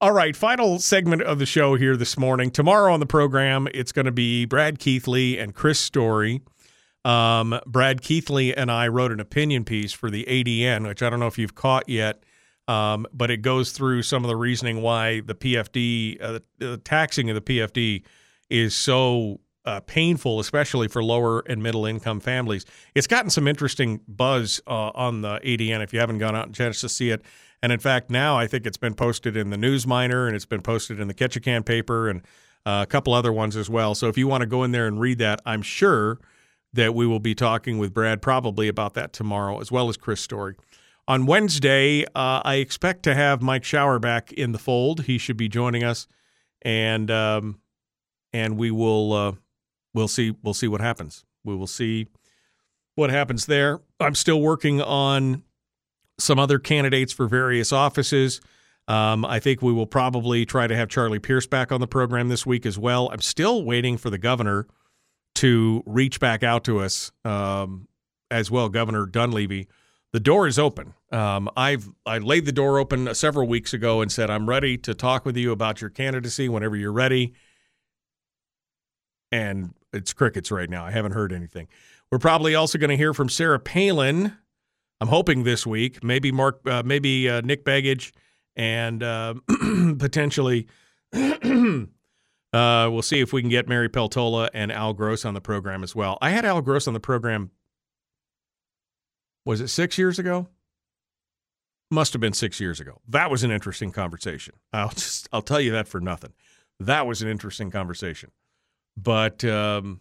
All right, final segment of the show here this morning. Tomorrow on the program, it's going to be Brad Keithley and Chris Story. Um, Brad Keithley and I wrote an opinion piece for the ADN, which I don't know if you've caught yet. Um, but it goes through some of the reasoning why the PFD, uh, the taxing of the PFD, is so uh, painful, especially for lower and middle income families. It's gotten some interesting buzz uh, on the ADN. If you haven't gone out and chance to see it, and in fact, now I think it's been posted in the News Miner and it's been posted in the Ketchikan paper and uh, a couple other ones as well. So if you want to go in there and read that, I'm sure that we will be talking with Brad probably about that tomorrow, as well as Chris Story. On Wednesday, uh, I expect to have Mike Shower back in the fold. He should be joining us, and um, and we will uh, we'll see we'll see what happens. We will see what happens there. I'm still working on some other candidates for various offices. Um, I think we will probably try to have Charlie Pierce back on the program this week as well. I'm still waiting for the governor to reach back out to us um, as well, Governor Dunleavy the door is open. Um, I've I laid the door open several weeks ago and said I'm ready to talk with you about your candidacy whenever you're ready. And it's crickets right now. I haven't heard anything. We're probably also going to hear from Sarah Palin. I'm hoping this week. Maybe Mark, uh, maybe uh, Nick Begich, and uh, <clears throat> potentially. <clears throat> Uh, we'll see if we can get Mary Peltola and Al Gross on the program as well. I had Al Gross on the program was it six years ago? Must have been six years ago. That was an interesting conversation. I'll <laughs> just I'll tell you that for nothing. That was an interesting conversation, but um,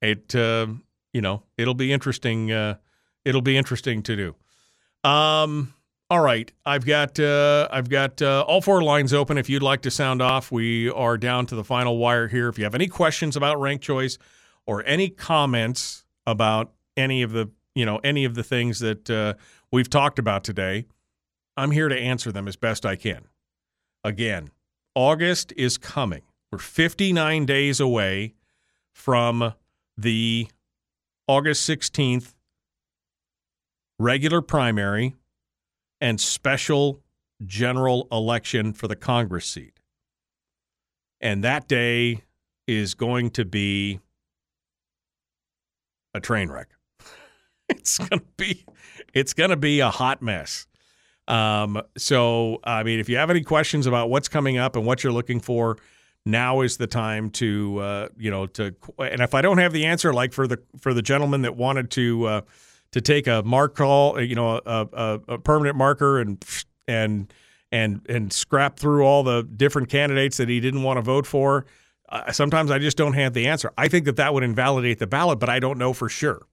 it uh, you know it'll be interesting. Uh, it'll be interesting to do. Um, all right, I've got uh, I've got uh, all four lines open. If you'd like to sound off, we are down to the final wire here. If you have any questions about rank choice or any comments about any of the you know any of the things that uh, we've talked about today, I'm here to answer them as best I can. Again, August is coming. We're 59 days away from the August 16th regular primary and special general election for the Congress seat. And that day is going to be a train wreck. <laughs> it's gonna be it's gonna be a hot mess. Um, so I mean, if you have any questions about what's coming up and what you're looking for, now is the time to uh, you know to and if I don't have the answer, like for the for the gentleman that wanted to uh, to take a mark call, you know, a, a, a permanent marker and and and and scrap through all the different candidates that he didn't want to vote for. Uh, sometimes I just don't have the answer. I think that that would invalidate the ballot, but I don't know for sure.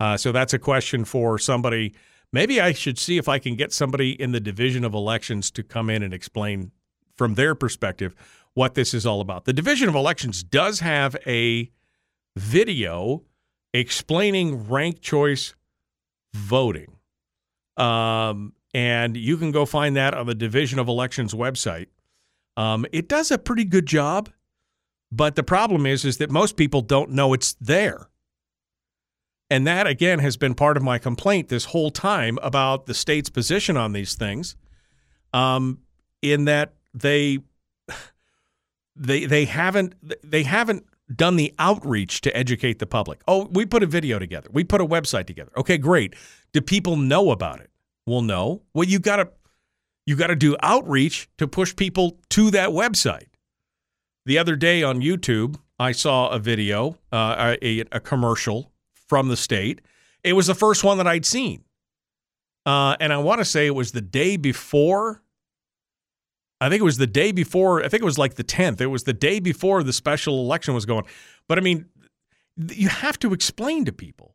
Uh, so that's a question for somebody. Maybe I should see if I can get somebody in the division of elections to come in and explain from their perspective what this is all about. The Division of Elections does have a video explaining ranked choice voting. Um, and you can go find that on the Division of Elections website. Um, it does a pretty good job, but the problem is is that most people don't know it's there. And that again has been part of my complaint this whole time about the state's position on these things. Um, in that they they they haven't they haven't done the outreach to educate the public. Oh, we put a video together. We put a website together. Okay, great. Do people know about it? Well, no. Well, you got to you got to do outreach to push people to that website. The other day on YouTube, I saw a video, uh, a, a commercial from the state. It was the first one that I'd seen. Uh, and I want to say it was the day before. I think it was the day before. I think it was like the 10th. It was the day before the special election was going. But I mean, you have to explain to people.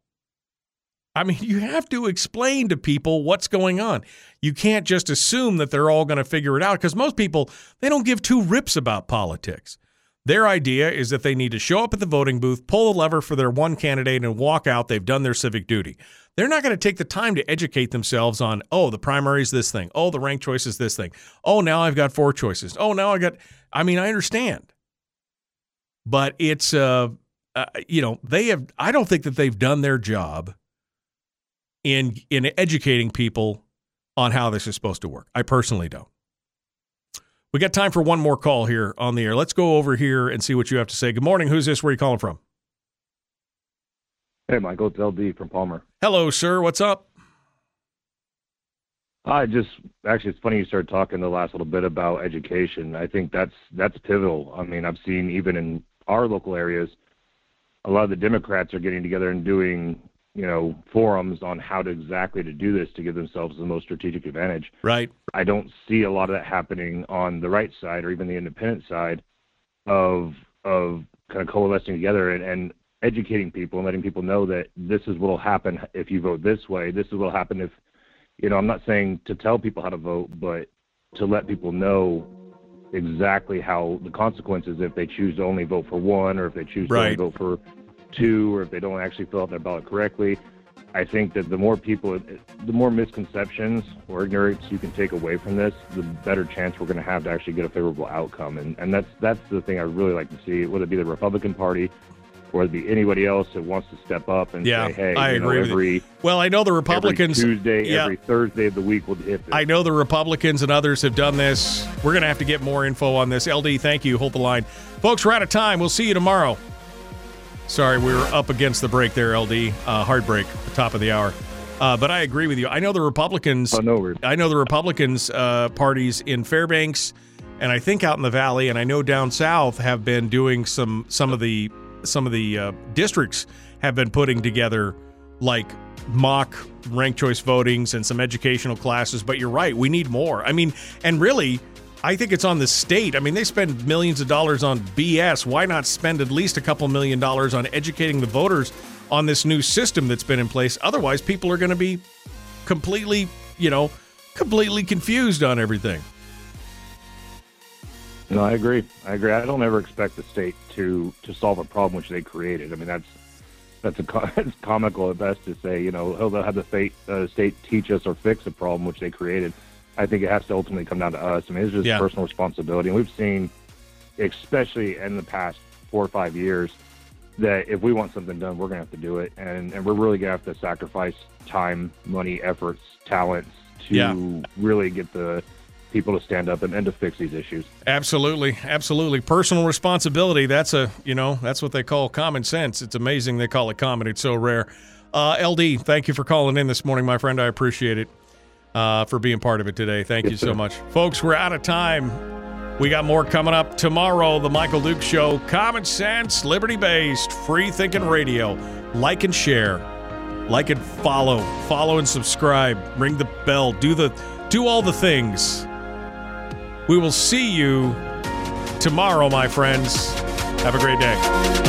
I mean, <laughs> you have to explain to people what's going on. You can't just assume that they're all going to figure it out because most people, they don't give two rips about politics. Their idea is that they need to show up at the voting booth, pull the lever for their one candidate, and walk out. They've done their civic duty. They're not going to take the time to educate themselves on, oh, the primary is this thing. Oh, the rank choice is this thing. Oh, now I've got four choices. Oh, now I got, I mean, I understand. But it's, uh, uh, you know, they have, I don't think that they've done their job in in educating people on how this is supposed to work. I personally don't. We got time for one more call here on the air. Let's go over here and see what you have to say. Good morning. Who's this? Where are you calling from? Hey, Michael. It's LD from Palmer. Hello, sir. What's up? I just actually, it's funny you started talking the last little bit about education. I think that's that's pivotal. I mean, I've seen even in our local areas, a lot of the Democrats are getting together and doing you know forums on how to exactly to do this to give themselves the most strategic advantage. Right. I don't see a lot of that happening on the right side or even the independent side of of kind of coalescing together and, and educating people and letting people know that this is what will happen if you vote this way. This is what will happen if you know, I'm not saying to tell people how to vote, but to let people know exactly how the consequences if they choose to only vote for one or if they choose right. to only vote for two or if they don't actually fill out their ballot correctly. I think that the more people, the more misconceptions or ignorance you can take away from this, the better chance we're going to have to actually get a favorable outcome. And and that's that's the thing I really like to see, whether it be the Republican Party or it be anybody else that wants to step up and yeah, say, hey, I you know, agree every. Well, I know the Republicans every Tuesday, yeah. every Thursday of the week will hit this. I know the Republicans and others have done this. We're going to have to get more info on this. LD, thank you. Hold the line. Folks, we're out of time. We'll see you tomorrow. Sorry, we were up against the break there, LD. Uh, hard break, the top of the hour. Uh, but I agree with you. I know the Republicans. Oh, no, I know the Republicans uh, parties in Fairbanks, and I think out in the Valley, and I know down south have been doing some some of the some of the uh, districts have been putting together like mock ranked choice votings and some educational classes. But you're right, we need more. I mean, and really, I think it's on the state. I mean, they spend millions of dollars on BS. Why not spend at least a couple million dollars on educating the voters on this new system that's been in place? Otherwise, people are going to be completely, you know, completely confused on everything. No, I agree. I agree. I don't ever expect the state to to solve a problem which they created. I mean, that's that's a it's <laughs> comical at best to say. You know, they'll have the state uh, state teach us or fix a problem which they created. I think it has to ultimately come down to us. I mean, it's just Yeah. personal responsibility, and we've seen, especially in the past four or five years, that if we want something done, we're gonna have to do it, and and we're really gonna have to sacrifice time, money, efforts, talents to Yeah. really get the people to stand up and, and to fix these issues. Absolutely, absolutely. Personal responsibility. That's a you know that's what they call common sense. It's amazing they call it common. It's so rare. Uh, LD, thank you for calling in this morning, my friend. I appreciate it uh, for being part of it today. Thank Yes, you so sir. much, folks. We're out of time. We got more coming up tomorrow. The Michael Dukes Show. Common sense, liberty based, free thinking radio. Like and share. Like and follow. Follow and subscribe. Ring the bell. Do the do all the things. We will see you tomorrow, my friends. Have a great day.